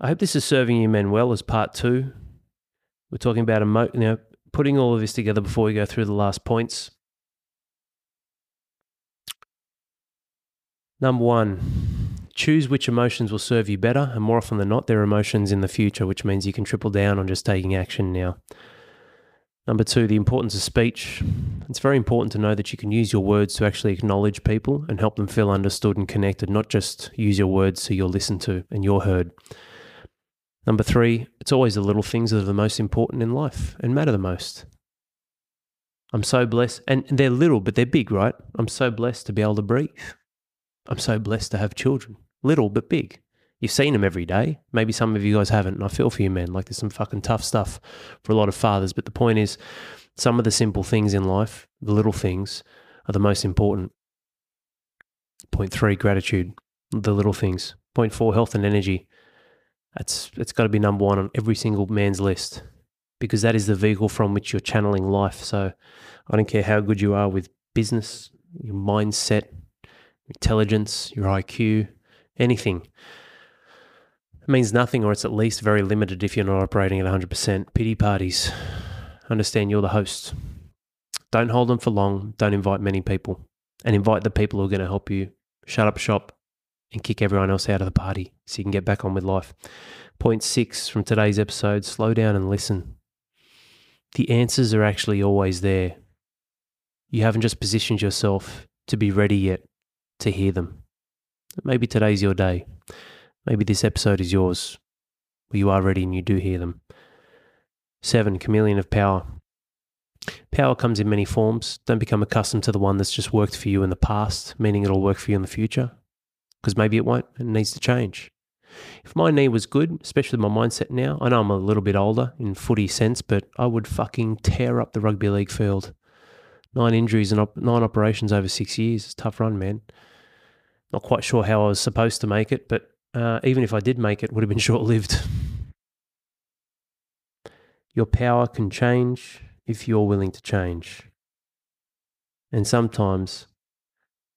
I hope this is serving you men well as part two. We're talking about emo- you know, putting all of this together before we go through the last points. Number one, choose which emotions will serve you better, and more often than not, they're emotions in the future, which means you can triple down on just taking action now. Number two, the importance of speech. It's very important to know that you can use your words to actually acknowledge people and help them feel understood and connected, not just use your words so you're listened to and you're heard. Number three, it's always the little things that are the most important in life and matter the most. I'm so blessed, and they're little, but they're big, right? I'm so blessed to be able to breathe. I'm so blessed to have children, little but big. You've seen them every day. Maybe some of you guys haven't, and I feel for you, man. Like there's some fucking tough stuff for a lot of fathers. But the point is, some of the simple things in life, the little things, are the most important. Point three, gratitude. The little things. Point four, health and energy. That's it's got to be number one on every single man's list because that is the vehicle from which you're channeling life. So I don't care how good you are with business, your mindset, intelligence, your IQ, anything It means nothing or it's at least very limited if you're not operating at 100%. Pity parties. Understand you're the host. Don't hold them for long. Don't invite many people. And invite the people who are going to help you shut up shop and kick everyone else out of the party so you can get back on with life. Point six from today's episode slow down and listen. The answers are actually always there. You haven't just positioned yourself to be ready yet to hear them. Maybe today's your day. Maybe this episode is yours, where you are ready and you do hear them. Seven, chameleon of power. Power comes in many forms. Don't become accustomed to the one that's just worked for you in the past, meaning it'll work for you in the future, because maybe it won't and needs to change. If my knee was good, especially my mindset now, I know I'm a little bit older in footy sense, but I would fucking tear up the rugby league field. Nine injuries and op- nine operations over six years. It's a tough run, man. Not quite sure how I was supposed to make it, but uh, even if I did make it, it, would have been short lived. Your power can change if you're willing to change. And sometimes,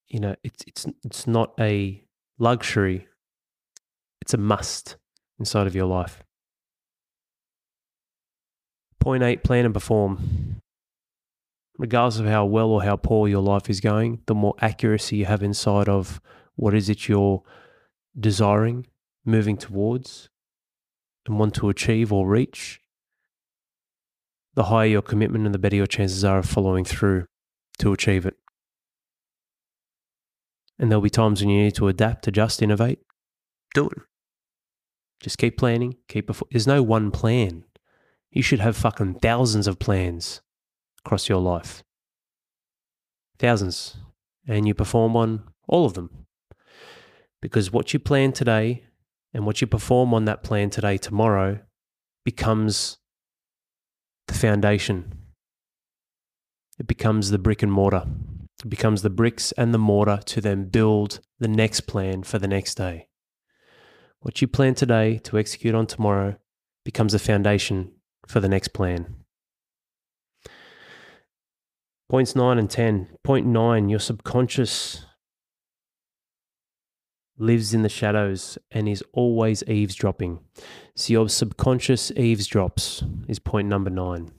you know, it's it's it's not a luxury. It's a must inside of your life. Point eight, plan and perform. Regardless of how well or how poor your life is going, the more accuracy you have inside of what is it you're desiring, moving towards, and want to achieve or reach, the higher your commitment and the better your chances are of following through to achieve it. And there'll be times when you need to adapt, adjust, innovate. Do it. Just keep planning, keep a. There's no one plan. You should have fucking thousands of plans across your life. Thousands. And you perform on all of them because what you plan today and what you perform on that plan today, tomorrow, becomes the foundation. It becomes the brick and mortar. Becomes the bricks and the mortar to then build the next plan for the next day. What you plan today to execute on tomorrow becomes the foundation for the next plan. Points nine and 10. Point nine, your subconscious lives in the shadows and is always eavesdropping. So your subconscious eavesdrops is point number nine.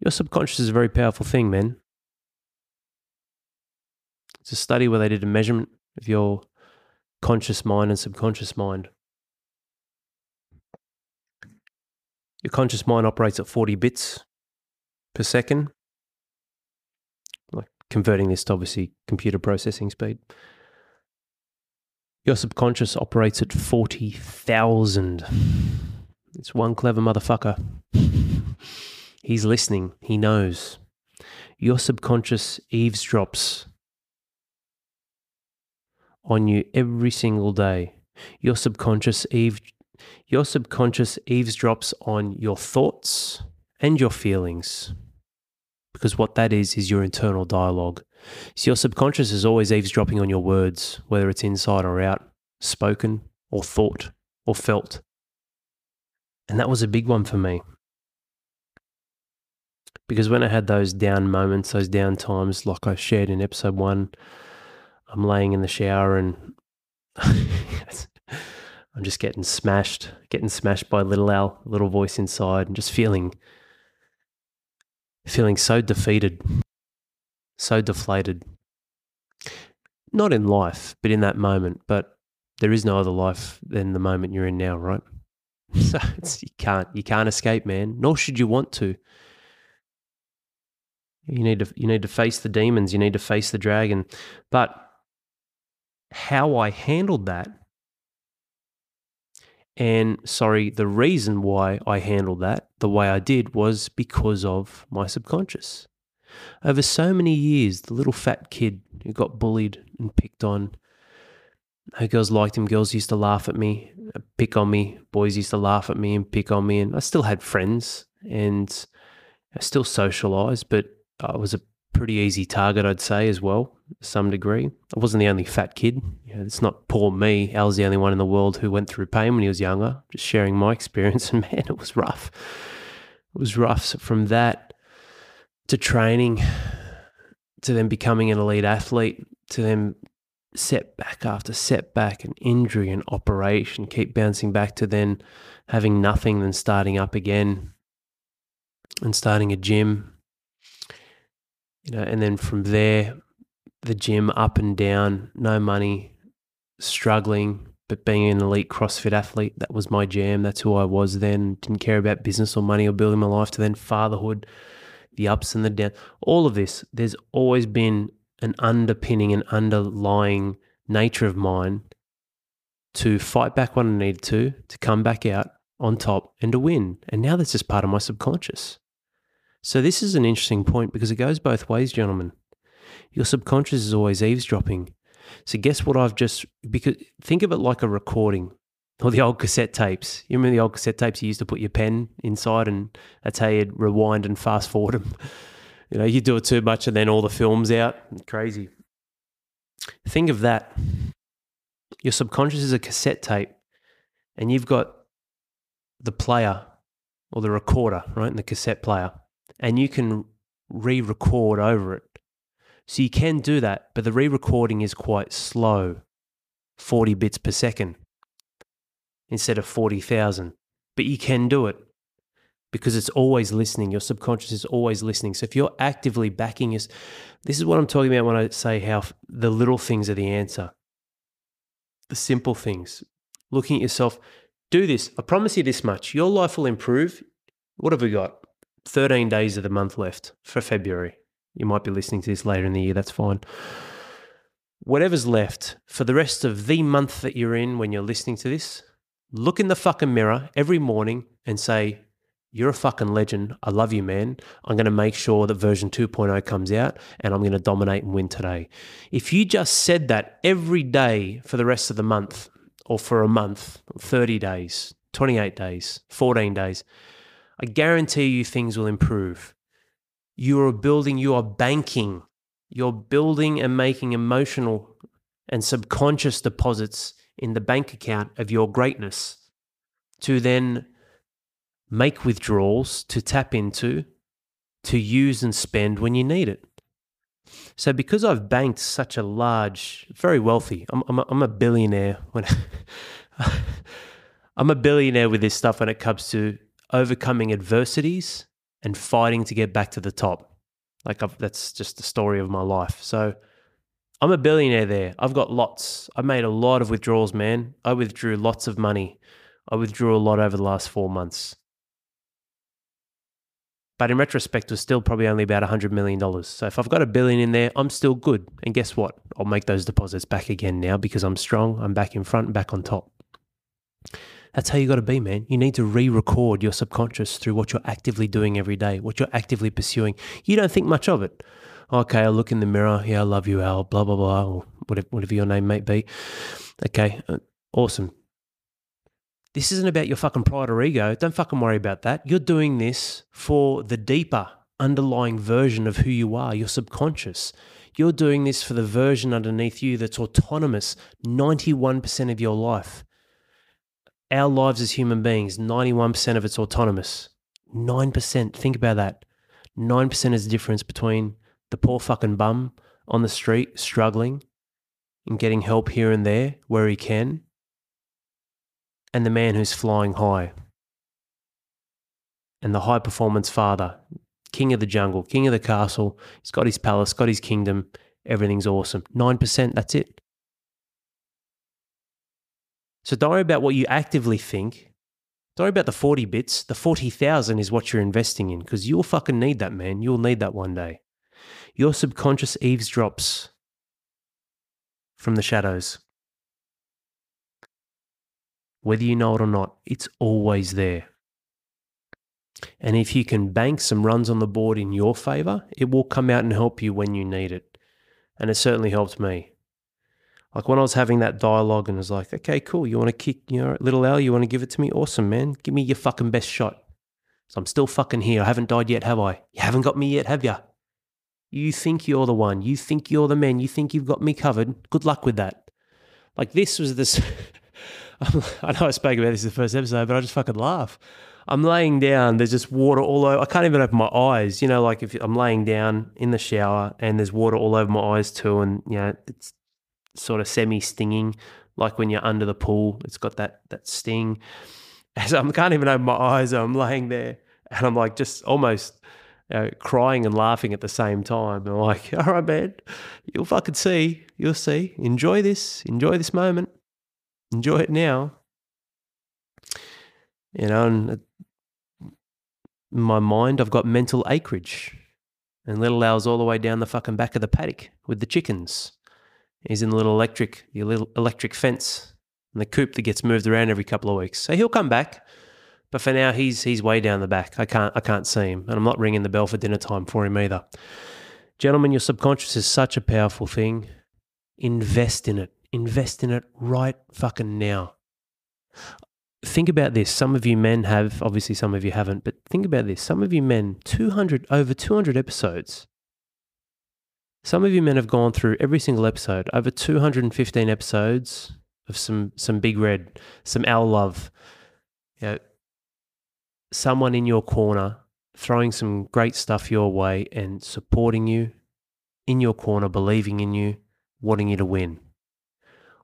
Your subconscious is a very powerful thing, man. It's a study where they did a measurement of your conscious mind and subconscious mind. Your conscious mind operates at 40 bits per second, like converting this to obviously computer processing speed. Your subconscious operates at 40,000. It's one clever motherfucker. He's listening, he knows. Your subconscious eavesdrops on you every single day. Your subconscious eve your subconscious eavesdrops on your thoughts and your feelings. Because what that is is your internal dialogue. So your subconscious is always eavesdropping on your words, whether it's inside or out, spoken or thought or felt. And that was a big one for me. Because when I had those down moments, those down times, like I shared in episode one, I'm laying in the shower and I'm just getting smashed, getting smashed by little Al, little voice inside, and just feeling, feeling so defeated, so deflated. Not in life, but in that moment. But there is no other life than the moment you're in now, right? So you can't you can't escape, man. Nor should you want to. You need to you need to face the demons. You need to face the dragon. But how I handled that, and sorry, the reason why I handled that the way I did was because of my subconscious. Over so many years, the little fat kid who got bullied and picked on, no girls liked him. Girls used to laugh at me, uh, pick on me. Boys used to laugh at me and pick on me. And I still had friends and I still socialized, but I was a pretty easy target, I'd say, as well, to some degree. I wasn't the only fat kid. You know, it's not poor me. I was the only one in the world who went through pain when he was younger, just sharing my experience. And man, it was rough. It was rough. So from that to training, to then becoming an elite athlete, to then setback after setback and injury and operation, keep bouncing back to then having nothing, then starting up again and starting a gym you know, and then from there, the gym up and down, no money, struggling, but being an elite CrossFit athlete, that was my jam. That's who I was then. Didn't care about business or money or building my life. To then fatherhood, the ups and the downs, all of this. There's always been an underpinning, an underlying nature of mine to fight back when I needed to, to come back out on top and to win. And now that's just part of my subconscious. So, this is an interesting point because it goes both ways, gentlemen. Your subconscious is always eavesdropping. So, guess what I've just, because think of it like a recording or the old cassette tapes. You remember the old cassette tapes you used to put your pen inside and that's how you'd rewind and fast forward them. You know, you do it too much and then all the film's out. Crazy. Think of that. Your subconscious is a cassette tape and you've got the player or the recorder, right, in the cassette player and you can re record over it. So you can do that, but the re recording is quite slow 40 bits per second instead of 40,000. But you can do it because it's always listening. Your subconscious is always listening. So if you're actively backing us, this is what I'm talking about when I say how the little things are the answer. The simple things. Looking at yourself, do this. I promise you this much. Your life will improve. What have we got? 13 days of the month left for February. You might be listening to this later in the year, that's fine. Whatever's left for the rest of the month that you're in when you're listening to this, look in the fucking mirror every morning and say, You're a fucking legend. I love you, man. I'm going to make sure that version 2.0 comes out and I'm going to dominate and win today. If you just said that every day for the rest of the month, or for a month, 30 days, 28 days, 14 days, I guarantee you things will improve. You are building, you are banking, you're building and making emotional and subconscious deposits in the bank account of your greatness to then make withdrawals to tap into, to use and spend when you need it. So, because I've banked such a large, very wealthy, I'm, I'm, a, I'm a billionaire when I'm a billionaire with this stuff when it comes to overcoming adversities and fighting to get back to the top. Like I've, that's just the story of my life. So I'm a billionaire there. I've got lots. I made a lot of withdrawals, man. I withdrew lots of money. I withdrew a lot over the last four months. But in retrospect, was still probably only about $100 million. So if I've got a billion in there, I'm still good. And guess what? I'll make those deposits back again now because I'm strong. I'm back in front and back on top. That's how you got to be, man. You need to re record your subconscious through what you're actively doing every day, what you're actively pursuing. You don't think much of it. Okay, I look in the mirror. Yeah, I love you, Al, blah, blah, blah, or whatever, whatever your name may be. Okay, uh, awesome. This isn't about your fucking pride or ego. Don't fucking worry about that. You're doing this for the deeper underlying version of who you are, your subconscious. You're doing this for the version underneath you that's autonomous 91% of your life our lives as human beings, 91% of it's autonomous. 9%. Think about that. 9% is the difference between the poor fucking bum on the street struggling and getting help here and there where he can, and the man who's flying high. And the high performance father, king of the jungle, king of the castle. He's got his palace, got his kingdom. Everything's awesome. 9%, that's it. So don't worry about what you actively think. Don't worry about the 40 bits. The 40,000 is what you're investing in because you'll fucking need that, man. You'll need that one day. Your subconscious eavesdrops from the shadows. Whether you know it or not, it's always there. And if you can bank some runs on the board in your favor, it will come out and help you when you need it. And it certainly helped me. Like when I was having that dialogue and was like, okay, cool, you want to kick, you know, little Al, you want to give it to me? Awesome, man. Give me your fucking best shot. So I'm still fucking here. I haven't died yet, have I? You haven't got me yet, have you? You think you're the one. You think you're the man. You think you've got me covered. Good luck with that. Like this was this. I know I spoke about this in the first episode, but I just fucking laugh. I'm laying down. There's just water all over. I can't even open my eyes. You know, like if I'm laying down in the shower and there's water all over my eyes too, and you know it's sort of semi stinging, like when you're under the pool. It's got that that sting. As I can't even open my eyes. I'm laying there and I'm like just almost you know, crying and laughing at the same time. I'm like, all right, man, you'll fucking see. You'll see. Enjoy this. Enjoy this moment. Enjoy it now. You know, and in my mind, I've got mental acreage. And little Al's all the way down the fucking back of the paddock with the chickens. He's in the little electric, the little electric fence and the coop that gets moved around every couple of weeks. So he'll come back. But for now, he's he's way down the back. I can't I can't see him, and I'm not ringing the bell for dinner time for him either. Gentlemen, your subconscious is such a powerful thing. Invest in it. Invest in it right fucking now. Think about this. Some of you men have, obviously, some of you haven't, but think about this. Some of you men, 200, over 200 episodes. Some of you men have gone through every single episode, over 215 episodes of some, some big red, some Al love. You know, someone in your corner throwing some great stuff your way and supporting you in your corner, believing in you, wanting you to win.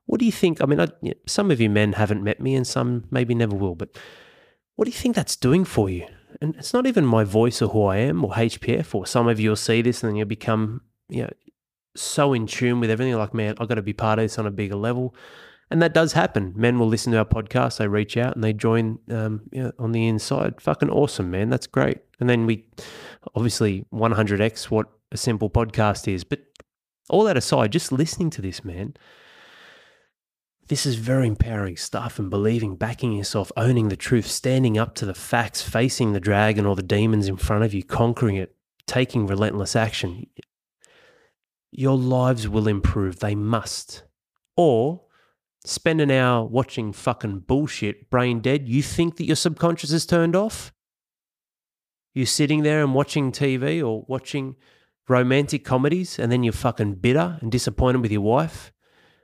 What do you think? I mean, I, some of you men haven't met me and some maybe never will, but what do you think that's doing for you? And it's not even my voice or who I am or HPF, or some of you will see this and then you'll become, you know, so in tune with everything. Like, man, I've got to be part of this on a bigger level. And that does happen. Men will listen to our podcast, they reach out and they join um, you know, on the inside. Fucking awesome, man. That's great. And then we obviously 100x what a simple podcast is. But all that aside, just listening to this, man, this is very empowering stuff and believing, backing yourself, owning the truth, standing up to the facts, facing the dragon or the demons in front of you, conquering it, taking relentless action. Your lives will improve. They must. Or spend an hour watching fucking bullshit, brain dead, you think that your subconscious is turned off? You're sitting there and watching TV or watching romantic comedies and then you're fucking bitter and disappointed with your wife.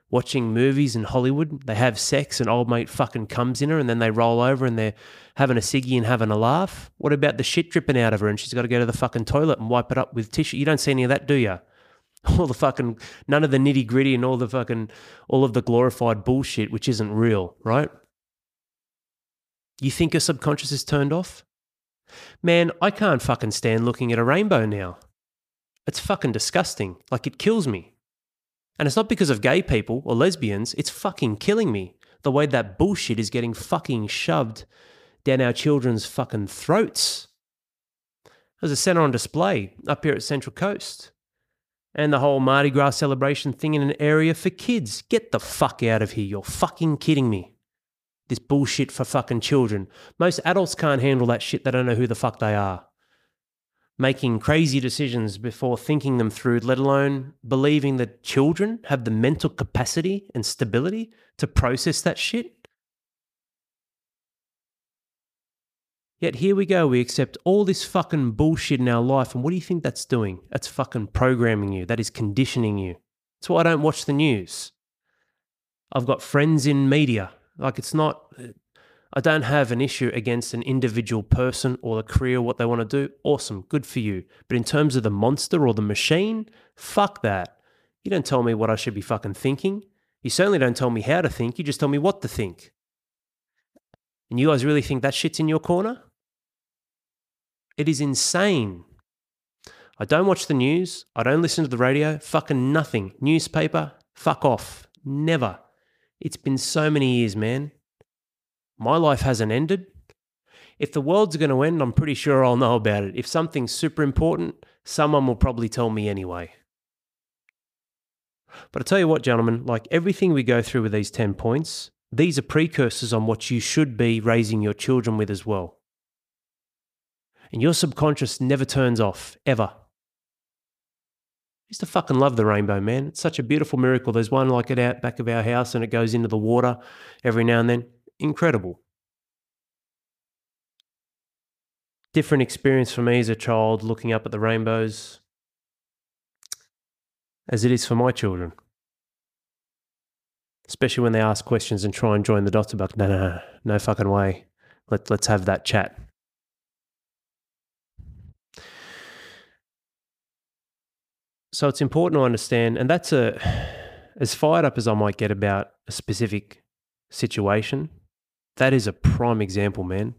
Watching movies in Hollywood, they have sex and old mate fucking comes in her and then they roll over and they're having a ciggy and having a laugh. What about the shit dripping out of her and she's got to go to the fucking toilet and wipe it up with tissue? You don't see any of that, do you? all the fucking none of the nitty gritty and all the fucking all of the glorified bullshit which isn't real, right? You think your subconscious is turned off? Man, I can't fucking stand looking at a rainbow now. It's fucking disgusting. Like it kills me. And it's not because of gay people or lesbians, it's fucking killing me. The way that bullshit is getting fucking shoved down our children's fucking throats. There's a centre on display up here at Central Coast and the whole Mardi Gras celebration thing in an area for kids. Get the fuck out of here. You're fucking kidding me. This bullshit for fucking children. Most adults can't handle that shit. They don't know who the fuck they are. Making crazy decisions before thinking them through, let alone believing that children have the mental capacity and stability to process that shit. Yet here we go, we accept all this fucking bullshit in our life. And what do you think that's doing? That's fucking programming you. That is conditioning you. That's why I don't watch the news. I've got friends in media. Like it's not, I don't have an issue against an individual person or the career, what they want to do. Awesome, good for you. But in terms of the monster or the machine, fuck that. You don't tell me what I should be fucking thinking. You certainly don't tell me how to think. You just tell me what to think. And you guys really think that shit's in your corner? It is insane. I don't watch the news. I don't listen to the radio. Fucking nothing. Newspaper, fuck off. Never. It's been so many years, man. My life hasn't ended. If the world's going to end, I'm pretty sure I'll know about it. If something's super important, someone will probably tell me anyway. But I tell you what, gentlemen, like everything we go through with these 10 points, these are precursors on what you should be raising your children with as well. And your subconscious never turns off, ever. I used to fucking love the rainbow, man. It's such a beautiful miracle. There's one like it out back of our house and it goes into the water every now and then. Incredible. Different experience for me as a child looking up at the rainbows as it is for my children. Especially when they ask questions and try and join the dots about, no, no, no, no fucking way. Let, let's have that chat. So it's important to understand, and that's a as fired up as I might get about a specific situation. That is a prime example, man.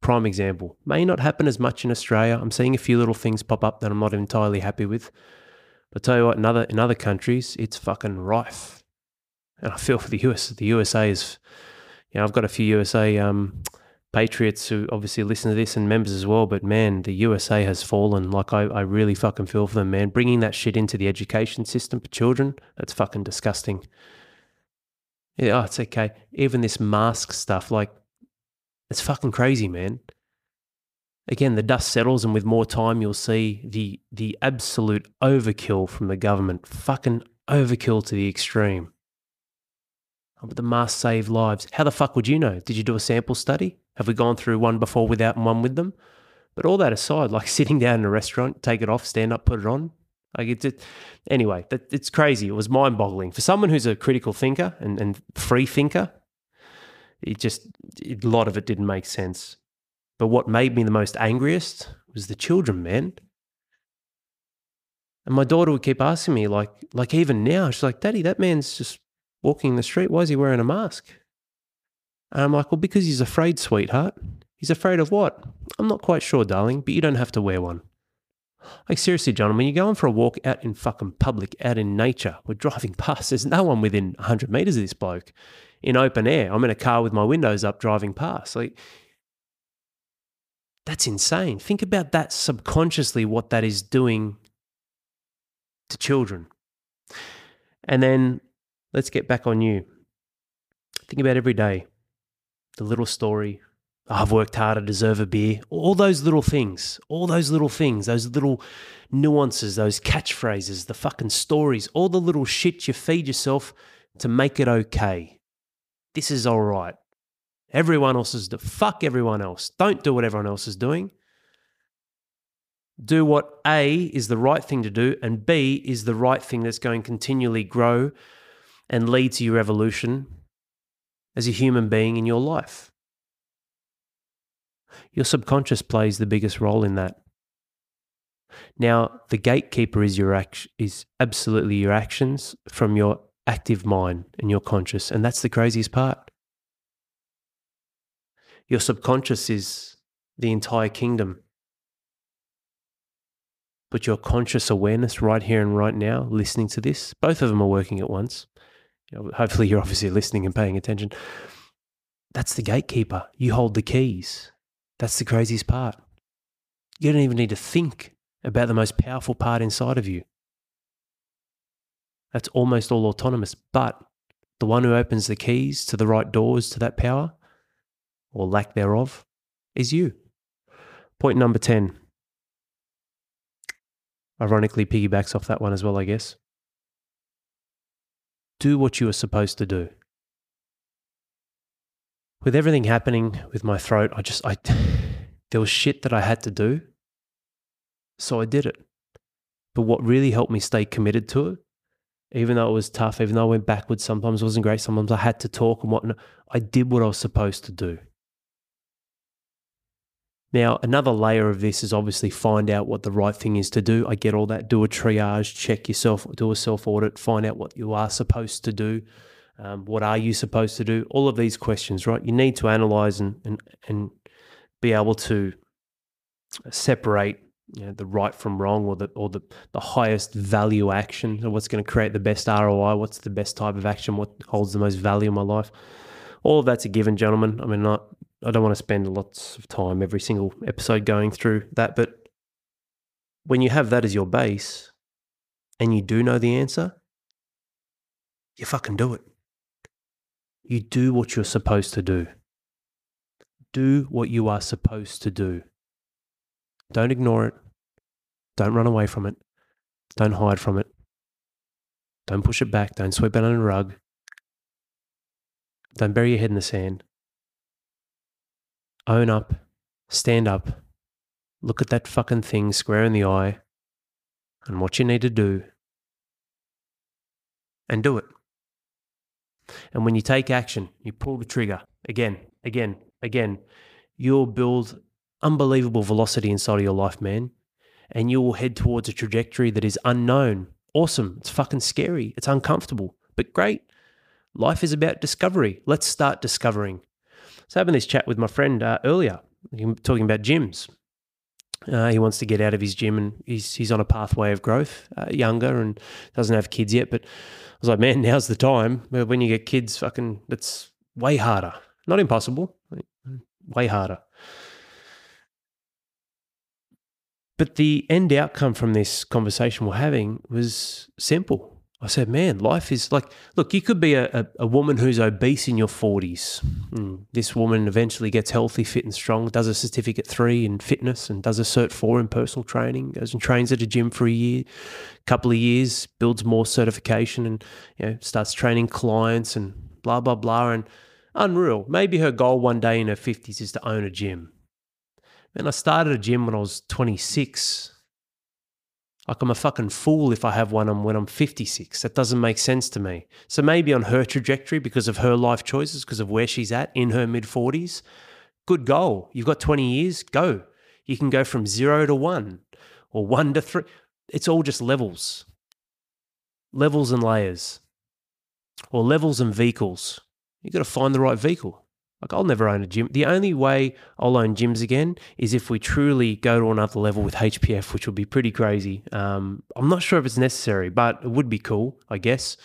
Prime example. May not happen as much in Australia. I'm seeing a few little things pop up that I'm not entirely happy with. But tell you what, in other in other countries, it's fucking rife. And I feel for the US. The USA is, you know, I've got a few USA um, patriots who obviously listen to this and members as well. But man, the USA has fallen. Like I, I really fucking feel for them, man. Bringing that shit into the education system for children, that's fucking disgusting. Yeah, oh, it's okay. Even this mask stuff, like, it's fucking crazy, man. Again, the dust settles, and with more time, you'll see the the absolute overkill from the government. Fucking overkill to the extreme. Oh, but the masks save lives. How the fuck would you know? Did you do a sample study? Have we gone through one before without and one with them? But all that aside, like sitting down in a restaurant, take it off, stand up, put it on. Like it's it, anyway, that, it's crazy. It was mind boggling for someone who's a critical thinker and, and free thinker. It just it, a lot of it didn't make sense. But what made me the most angriest was the children, man. And my daughter would keep asking me, like, like even now, she's like, Daddy, that man's just walking the street. Why is he wearing a mask? And I'm like, well, because he's afraid, sweetheart. He's afraid of what? I'm not quite sure, darling, but you don't have to wear one. Like, seriously, John, when you're going for a walk out in fucking public, out in nature, we're driving past, there's no one within 100 meters of this bloke in open air. I'm in a car with my windows up driving past. Like, that's insane. Think about that subconsciously, what that is doing to children. And then let's get back on you. Think about every day the little story. I've worked hard, I deserve a beer. All those little things, all those little things, those little nuances, those catchphrases, the fucking stories, all the little shit you feed yourself to make it okay. This is all right. Everyone else is, the fuck everyone else. Don't do what everyone else is doing. Do what A is the right thing to do, and B is the right thing that's going to continually grow and lead to your evolution as a human being in your life. Your subconscious plays the biggest role in that. Now, the gatekeeper is your act- is absolutely your actions from your active mind and your conscious, and that's the craziest part. Your subconscious is the entire kingdom. But your conscious awareness right here and right now, listening to this, both of them are working at once hopefully you're obviously listening and paying attention. That's the gatekeeper. You hold the keys. That's the craziest part. You don't even need to think about the most powerful part inside of you. That's almost all autonomous, but the one who opens the keys to the right doors to that power, or lack thereof, is you. Point number 10. Ironically, piggybacks off that one as well, I guess do what you are supposed to do. With everything happening with my throat, I just, I, there was shit that I had to do. So I did it. But what really helped me stay committed to it, even though it was tough, even though I went backwards, sometimes it wasn't great, sometimes I had to talk and whatnot, I did what I was supposed to do. Now, another layer of this is obviously find out what the right thing is to do. I get all that. Do a triage, check yourself, do a self audit, find out what you are supposed to do. Um, what are you supposed to do? All of these questions, right? You need to analyze and, and, and be able to separate you know, the right from wrong or the, or the, the highest value action or what's going to create the best ROI, what's the best type of action, what holds the most value in my life. All of that's a given, gentlemen. I mean, not I don't want to spend lots of time every single episode going through that. But when you have that as your base and you do know the answer, you fucking do it. You do what you're supposed to do. Do what you are supposed to do. Don't ignore it. Don't run away from it. Don't hide from it. Don't push it back. Don't sweep it under the rug. Don't bury your head in the sand. Own up. Stand up. Look at that fucking thing square in the eye and what you need to do and do it. And when you take action, you pull the trigger again, again, again, you'll build unbelievable velocity inside of your life, man. And you will head towards a trajectory that is unknown. Awesome. It's fucking scary. It's uncomfortable, but great. Life is about discovery. Let's start discovering. So, having this chat with my friend uh, earlier, talking about gyms. Uh, he wants to get out of his gym and he's he's on a pathway of growth, uh, younger and doesn't have kids yet. But I was like, man, now's the time. When you get kids, fucking, that's way harder. Not impossible, way harder. But the end outcome from this conversation we're having was simple. I said, man, life is like, look, you could be a, a, a woman who's obese in your 40s. Mm. This woman eventually gets healthy, fit, and strong, does a certificate three in fitness and does a cert four in personal training, goes and trains at a gym for a year, couple of years, builds more certification and you know, starts training clients and blah, blah, blah. And unreal. Maybe her goal one day in her 50s is to own a gym. Man, I started a gym when I was 26 like I'm a fucking fool if I have one when I'm 56. That doesn't make sense to me. So maybe on her trajectory, because of her life choices, because of where she's at in her mid 40s, good goal. You've got 20 years, go. You can go from zero to one or one to three. It's all just levels, levels and layers, or levels and vehicles. You've got to find the right vehicle. Like I'll never own a gym. The only way I'll own gyms again is if we truly go to another level with HPF, which would be pretty crazy. Um, I'm not sure if it's necessary, but it would be cool, I guess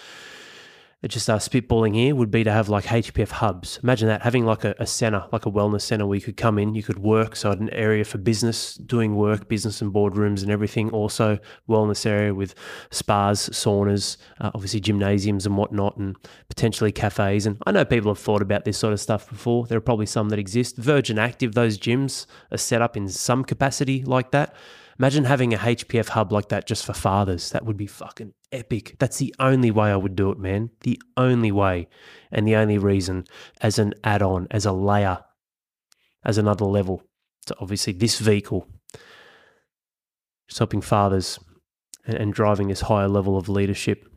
just uh, spitballing here would be to have like HPF hubs. Imagine that having like a, a center, like a wellness center where you could come in, you could work. So an area for business, doing work, business and boardrooms and everything. Also wellness area with spas, saunas, uh, obviously gymnasiums and whatnot, and potentially cafes. And I know people have thought about this sort of stuff before. There are probably some that exist. Virgin Active, those gyms are set up in some capacity like that. Imagine having a HPF hub like that just for fathers. That would be fucking epic. That's the only way I would do it, man. The only way. And the only reason as an add on, as a layer, as another level to obviously this vehicle. Just helping fathers and, and driving this higher level of leadership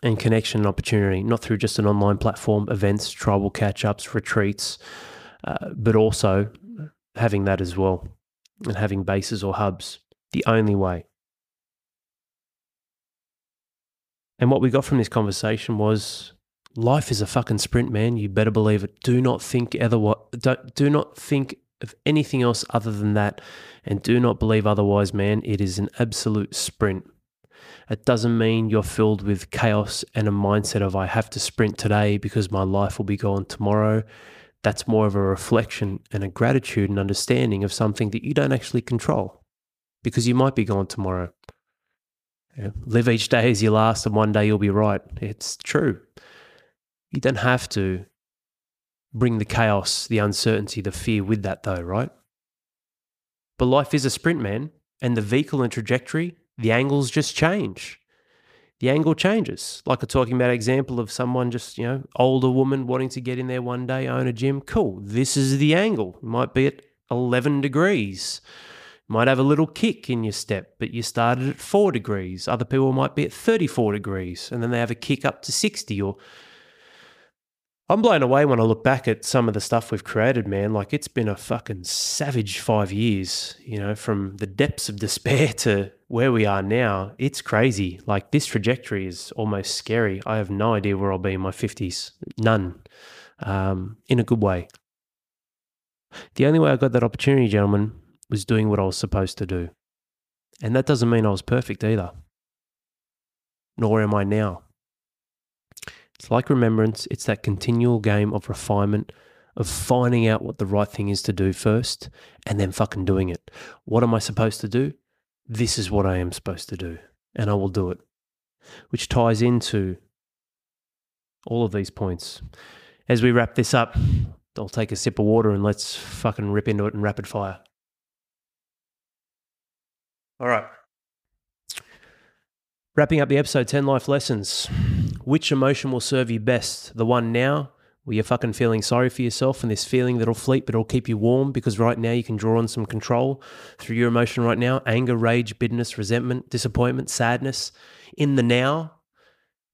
and connection and opportunity, not through just an online platform, events, tribal catch ups, retreats, uh, but also having that as well and having bases or hubs the only way. And what we got from this conversation was life is a fucking sprint, man. You better believe it. Do not think otherwise. Don't, do not think of anything else other than that. And do not believe otherwise, man. It is an absolute sprint. It doesn't mean you're filled with chaos and a mindset of, I have to sprint today because my life will be gone tomorrow that's more of a reflection and a gratitude and understanding of something that you don't actually control because you might be gone tomorrow. Live each day as your last, and one day you'll be right. It's true. You don't have to bring the chaos, the uncertainty, the fear with that, though, right? But life is a sprint, man, and the vehicle and trajectory, the angles just change the angle changes. Like a talking about example of someone just, you know, older woman wanting to get in there one day, own a gym. Cool. This is the angle. It might be at 11 degrees. might have a little kick in your step, but you started at 4 degrees. Other people might be at 34 degrees and then they have a kick up to 60 or I'm blown away when I look back at some of the stuff we've created, man. Like it's been a fucking savage five years, you know, from the depths of despair to where we are now. It's crazy. Like this trajectory is almost scary. I have no idea where I'll be in my 50s. None. Um, in a good way. The only way I got that opportunity, gentlemen, was doing what I was supposed to do. And that doesn't mean I was perfect either. Nor am I now. It's like remembrance, it's that continual game of refinement, of finding out what the right thing is to do first and then fucking doing it. What am I supposed to do? This is what I am supposed to do, and I will do it. Which ties into all of these points. As we wrap this up, I'll take a sip of water and let's fucking rip into it in rapid fire. All right. Wrapping up the episode 10 life lessons. Which emotion will serve you best? The one now where you're fucking feeling sorry for yourself and this feeling that'll fleet but it'll keep you warm because right now you can draw on some control through your emotion right now anger, rage, bitterness, resentment, disappointment, sadness in the now.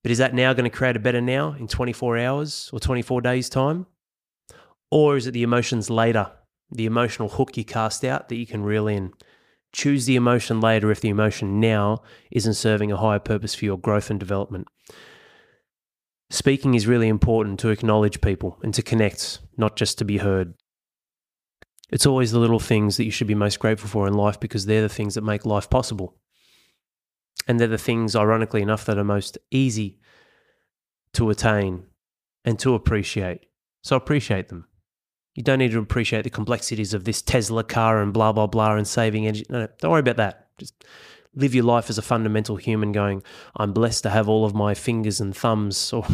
But is that now going to create a better now in 24 hours or 24 days' time? Or is it the emotions later, the emotional hook you cast out that you can reel in? Choose the emotion later if the emotion now isn't serving a higher purpose for your growth and development. Speaking is really important to acknowledge people and to connect, not just to be heard. It's always the little things that you should be most grateful for in life because they're the things that make life possible. And they're the things, ironically enough, that are most easy to attain and to appreciate. So appreciate them. You don't need to appreciate the complexities of this Tesla car and blah, blah, blah and saving energy. No, no, don't worry about that. Just live your life as a fundamental human going, I'm blessed to have all of my fingers and thumbs, or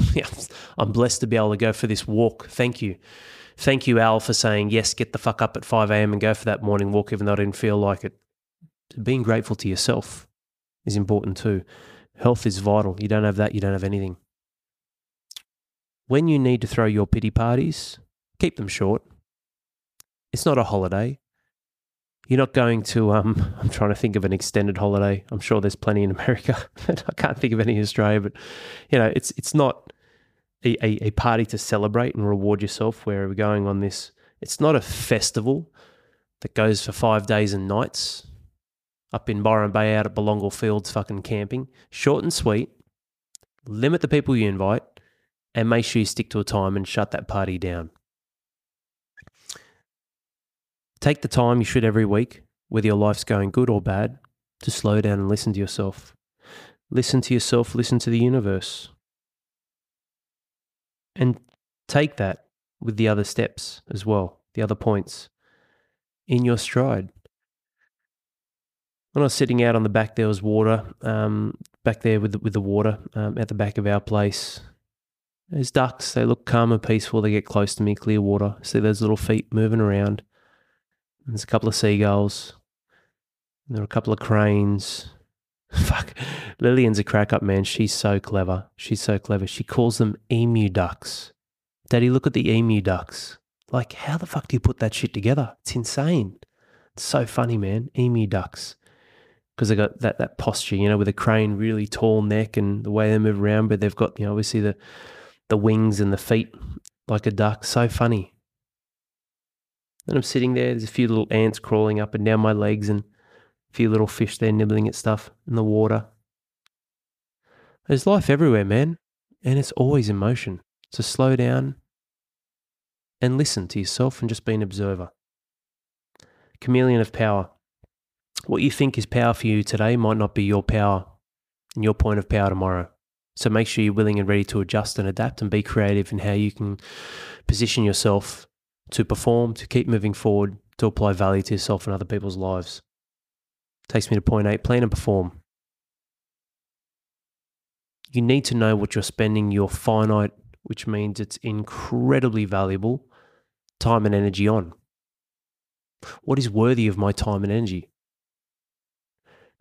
I'm blessed to be able to go for this walk. Thank you. Thank you, Al, for saying, yes, get the fuck up at 5 a.m. and go for that morning walk, even though I didn't feel like it. Being grateful to yourself is important too. Health is vital. You don't have that, you don't have anything. When you need to throw your pity parties, keep them short. It's not a holiday. You're not going to. Um, I'm trying to think of an extended holiday. I'm sure there's plenty in America. I can't think of any in Australia, but you know, it's it's not a, a, a party to celebrate and reward yourself. Where we're going on this, it's not a festival that goes for five days and nights up in Byron Bay out at Belongil Fields, fucking camping. Short and sweet. Limit the people you invite, and make sure you stick to a time and shut that party down. Take the time you should every week, whether your life's going good or bad, to slow down and listen to yourself. Listen to yourself, listen to the universe. And take that with the other steps as well, the other points in your stride. When I was sitting out on the back, there was water um, back there with the, with the water um, at the back of our place. There's ducks. They look calm and peaceful. They get close to me, clear water. See those little feet moving around. There's a couple of seagulls. There are a couple of cranes. Fuck. Lillian's a crack up, man. She's so clever. She's so clever. She calls them emu ducks. Daddy, look at the emu ducks. Like, how the fuck do you put that shit together? It's insane. It's so funny, man. Emu ducks. Because they got that, that posture, you know, with a crane, really tall neck and the way they move around, but they've got, you know, obviously the the wings and the feet like a duck. So funny. And I'm sitting there, there's a few little ants crawling up and down my legs and a few little fish there nibbling at stuff in the water. There's life everywhere, man, and it's always in motion. So slow down and listen to yourself and just be an observer. Chameleon of power. What you think is power for you today might not be your power and your point of power tomorrow. So make sure you're willing and ready to adjust and adapt and be creative in how you can position yourself to perform, to keep moving forward, to apply value to yourself and other people's lives. Takes me to point eight plan and perform. You need to know what you're spending your finite, which means it's incredibly valuable, time and energy on. What is worthy of my time and energy?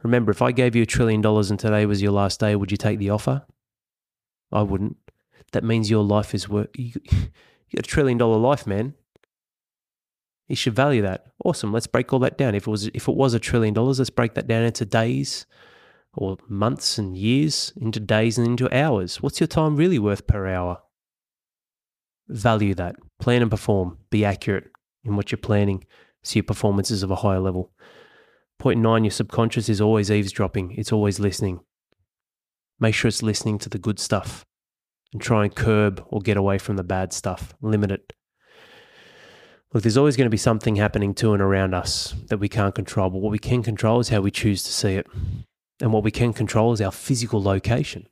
Remember, if I gave you a trillion dollars and today was your last day, would you take the offer? I wouldn't. That means your life is worth. You, you got a trillion dollar life, man. You should value that. Awesome. Let's break all that down. If it was if it was a trillion dollars, let's break that down into days or months and years, into days and into hours. What's your time really worth per hour? Value that. Plan and perform. Be accurate in what you're planning so your performance is of a higher level. Point nine, your subconscious is always eavesdropping. It's always listening. Make sure it's listening to the good stuff and try and curb or get away from the bad stuff. Limit it. Look, there's always going to be something happening to and around us that we can't control, but what we can control is how we choose to see it. And what we can control is our physical location.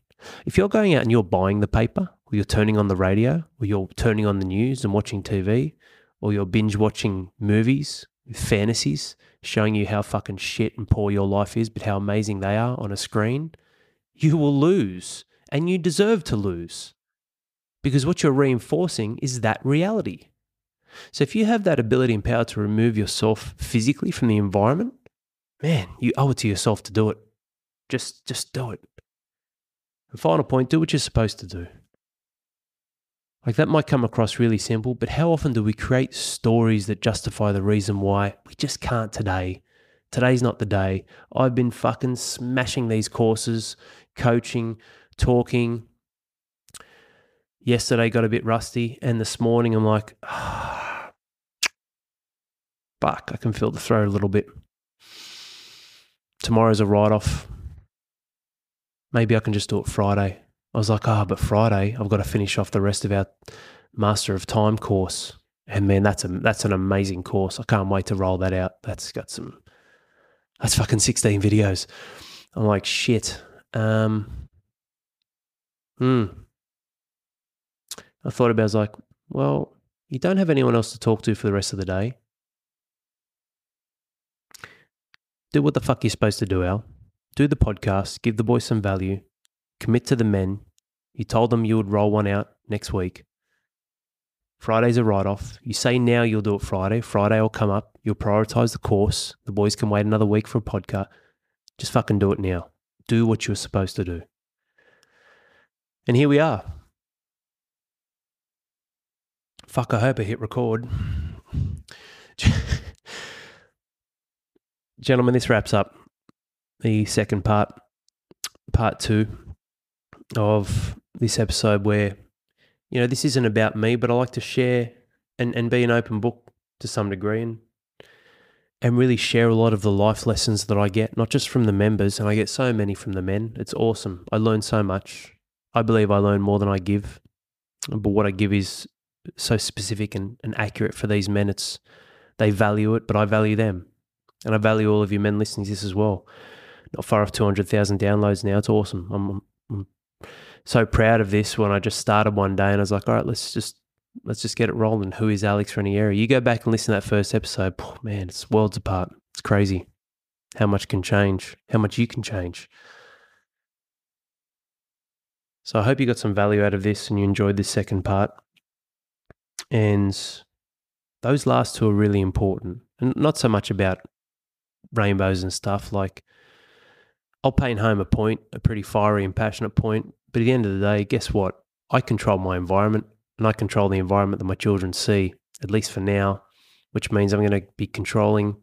If you're going out and you're buying the paper, or you're turning on the radio, or you're turning on the news and watching TV, or you're binge watching movies fantasies showing you how fucking shit and poor your life is, but how amazing they are on a screen, you will lose. And you deserve to lose. Because what you're reinforcing is that reality. So if you have that ability and power to remove yourself physically from the environment, man, you owe it to yourself to do it. Just just do it. And final point, do what you're supposed to do. Like that might come across really simple, but how often do we create stories that justify the reason why we just can't today? Today's not the day. I've been fucking smashing these courses, coaching, talking. Yesterday got a bit rusty, and this morning I'm like, ah, fuck, I can feel the throat a little bit. Tomorrow's a write off. Maybe I can just do it Friday. I was like, oh, but Friday I've got to finish off the rest of our Master of Time course. And man, that's a that's an amazing course. I can't wait to roll that out. That's got some that's fucking 16 videos. I'm like, shit. Um hmm. I thought about it, I was like, well, you don't have anyone else to talk to for the rest of the day. Do what the fuck you're supposed to do, Al. Do the podcast, give the boys some value, commit to the men. You told them you would roll one out next week. Friday's a write off. You say now you'll do it Friday. Friday will come up. You'll prioritize the course. The boys can wait another week for a podcast. Just fucking do it now. Do what you're supposed to do. And here we are. Fuck, I hope I hit record. Gentlemen, this wraps up the second part, part two of this episode where, you know, this isn't about me, but I like to share and, and be an open book to some degree and and really share a lot of the life lessons that I get, not just from the members, and I get so many from the men. It's awesome. I learn so much. I believe I learn more than I give. But what I give is so specific and, and accurate for these men. It's they value it, but I value them. And I value all of you men listening to this as well. Not far off 200,000 downloads now. It's awesome. I'm, I'm so proud of this when I just started one day and I was like, all right, let's just let's just get it rolling. Who is Alex Ranieri? You go back and listen to that first episode. Man, it's worlds apart. It's crazy how much can change, how much you can change. So I hope you got some value out of this and you enjoyed this second part. And those last two are really important. And not so much about rainbows and stuff. Like I'll paint home a point, a pretty fiery and passionate point, but at the end of the day, guess what? I control my environment and I control the environment that my children see, at least for now, which means I'm going to be controlling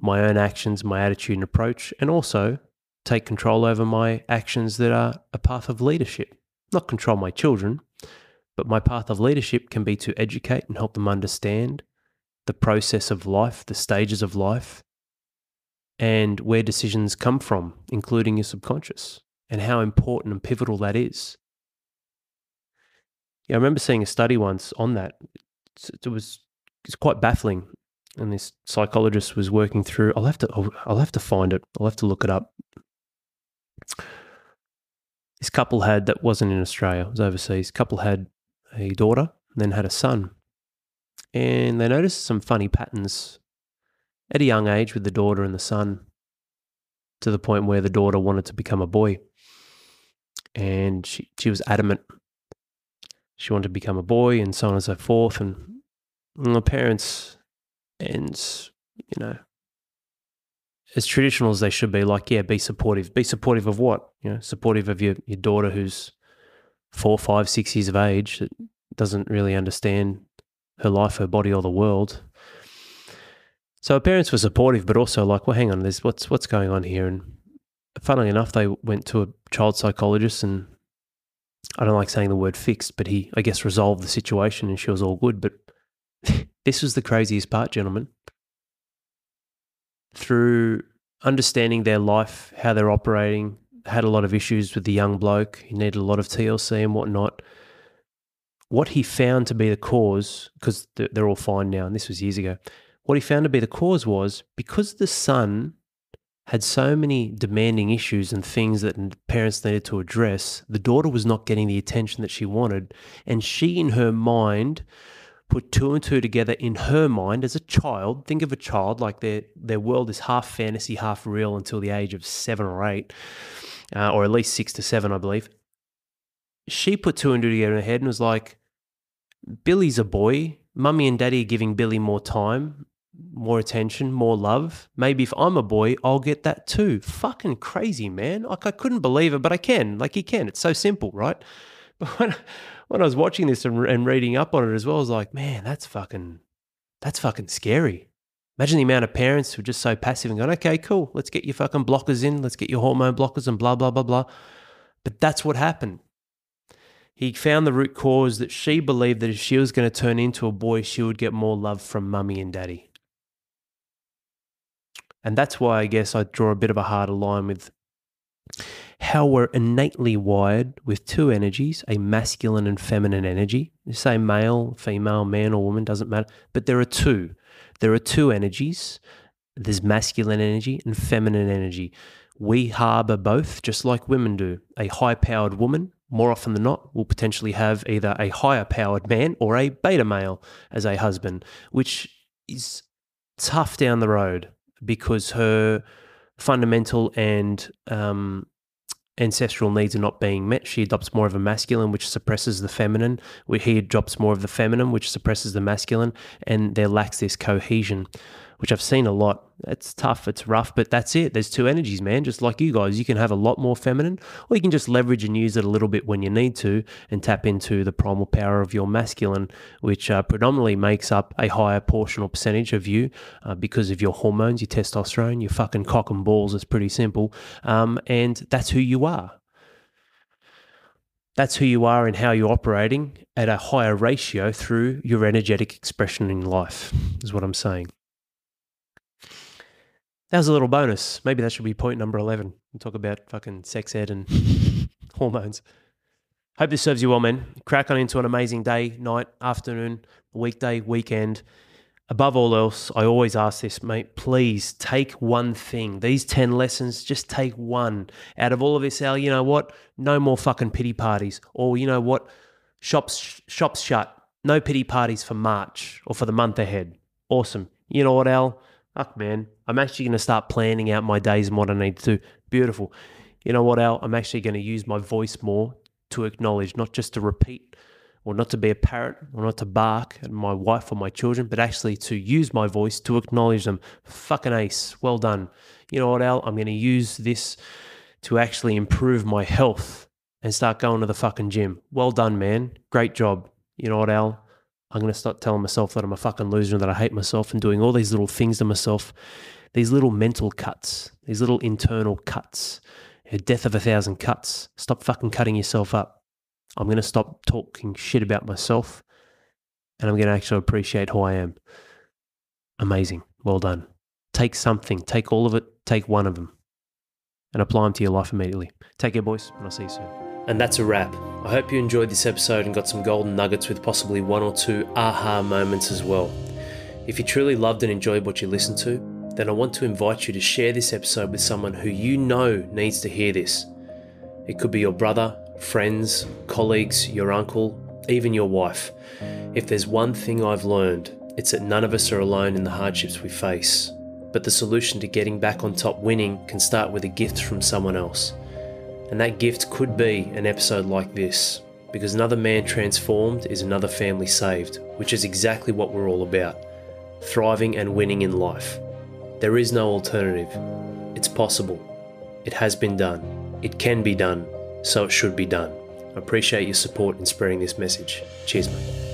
my own actions, my attitude and approach, and also take control over my actions that are a path of leadership. Not control my children, but my path of leadership can be to educate and help them understand the process of life, the stages of life, and where decisions come from, including your subconscious, and how important and pivotal that is. Yeah, I remember seeing a study once on that. It was it's quite baffling, and this psychologist was working through. I'll have to I'll have to find it. I'll have to look it up. This couple had that wasn't in Australia. It was overseas. Couple had a daughter, then had a son, and they noticed some funny patterns at a young age with the daughter and the son to the point where the daughter wanted to become a boy. And she, she was adamant. She wanted to become a boy and so on and so forth. And the parents, and, you know, as traditional as they should be, like, yeah, be supportive. Be supportive of what? You know, supportive of your, your daughter who's four, five, six years of age that doesn't really understand her life, her body, or the world. So her parents were supportive, but also like, well, hang on, there's what's what's going on here. And funnily enough, they went to a child psychologist, and I don't like saying the word fixed, but he, I guess, resolved the situation, and she was all good. But this was the craziest part, gentlemen. Through understanding their life, how they're operating, had a lot of issues with the young bloke. He needed a lot of TLC and whatnot. What he found to be the cause, because they're all fine now, and this was years ago, what he found to be the cause was because the son had so many demanding issues and things that parents needed to address, the daughter was not getting the attention that she wanted. And she, in her mind, put two and two together in her mind as a child. Think of a child like their their world is half fantasy, half real until the age of seven or eight, uh, or at least six to seven, I believe. She put two and two together in her head and was like, "Billy's a boy. Mummy and Daddy are giving Billy more time more attention, more love. Maybe if I'm a boy, I'll get that too. Fucking crazy, man. Like I couldn't believe it, but I can. Like he can. It's so simple, right? But when, when I was watching this and, and reading up on it as well, I was like, man, that's fucking, that's fucking scary. Imagine the amount of parents who are just so passive and going, okay, cool, let's get your fucking blockers in, let's get your hormone blockers and blah, blah, blah, blah. But that's what happened. He found the root cause that she believed that if she was going to turn into a boy, she would get more love from mummy and daddy. And that's why I guess I draw a bit of a harder line with how we're innately wired with two energies, a masculine and feminine energy. You say male, female, man or woman, doesn't matter. But there are two. There are two energies. There's masculine energy and feminine energy. We harbor both, just like women do. A high powered woman, more often than not, will potentially have either a higher powered man or a beta male as a husband, which is tough down the road because her fundamental and um, ancestral needs are not being met. She adopts more of a masculine, which suppresses the feminine. He adopts more of the feminine, which suppresses the masculine, and there lacks this cohesion which I've seen a lot. It's tough, it's rough, but that's it. There's two energies, man. Just like you guys, you can have a lot more feminine, or you can just leverage and use it a little bit when you need to and tap into the primal power of your masculine, which uh, predominantly makes up a higher portion or percentage of you uh, because of your hormones, your testosterone, your fucking cock and balls. It's pretty simple. Um, and that's who you are that's who you are and how you're operating at a higher ratio through your energetic expression in life, is what I'm saying. That was a little bonus. Maybe that should be point number 11. We'll talk about fucking sex ed and hormones. Hope this serves you well, man. Crack on into an amazing day, night, afternoon, weekday, weekend. Above all else, I always ask this, mate, please take one thing. These 10 lessons, just take one. Out of all of this, Al, you know what? No more fucking pity parties. Or, you know what? Shops, shops shut. No pity parties for March or for the month ahead. Awesome. You know what, Al? Fuck, man. I'm actually going to start planning out my days and what I need to do. Beautiful. You know what, Al? I'm actually going to use my voice more to acknowledge, not just to repeat or not to be a parrot or not to bark at my wife or my children, but actually to use my voice to acknowledge them. Fucking ace. Well done. You know what, Al? I'm going to use this to actually improve my health and start going to the fucking gym. Well done, man. Great job. You know what, Al? I'm going to start telling myself that I'm a fucking loser and that I hate myself and doing all these little things to myself, these little mental cuts, these little internal cuts, a death of a thousand cuts. Stop fucking cutting yourself up. I'm going to stop talking shit about myself and I'm going to actually appreciate who I am. Amazing. Well done. Take something, take all of it, take one of them and apply them to your life immediately. Take care, boys, and I'll see you soon. And that's a wrap. I hope you enjoyed this episode and got some golden nuggets with possibly one or two aha moments as well. If you truly loved and enjoyed what you listened to, then I want to invite you to share this episode with someone who you know needs to hear this. It could be your brother, friends, colleagues, your uncle, even your wife. If there's one thing I've learned, it's that none of us are alone in the hardships we face. But the solution to getting back on top winning can start with a gift from someone else. And that gift could be an episode like this, because another man transformed is another family saved, which is exactly what we're all about thriving and winning in life. There is no alternative. It's possible. It has been done. It can be done. So it should be done. I appreciate your support in spreading this message. Cheers, mate.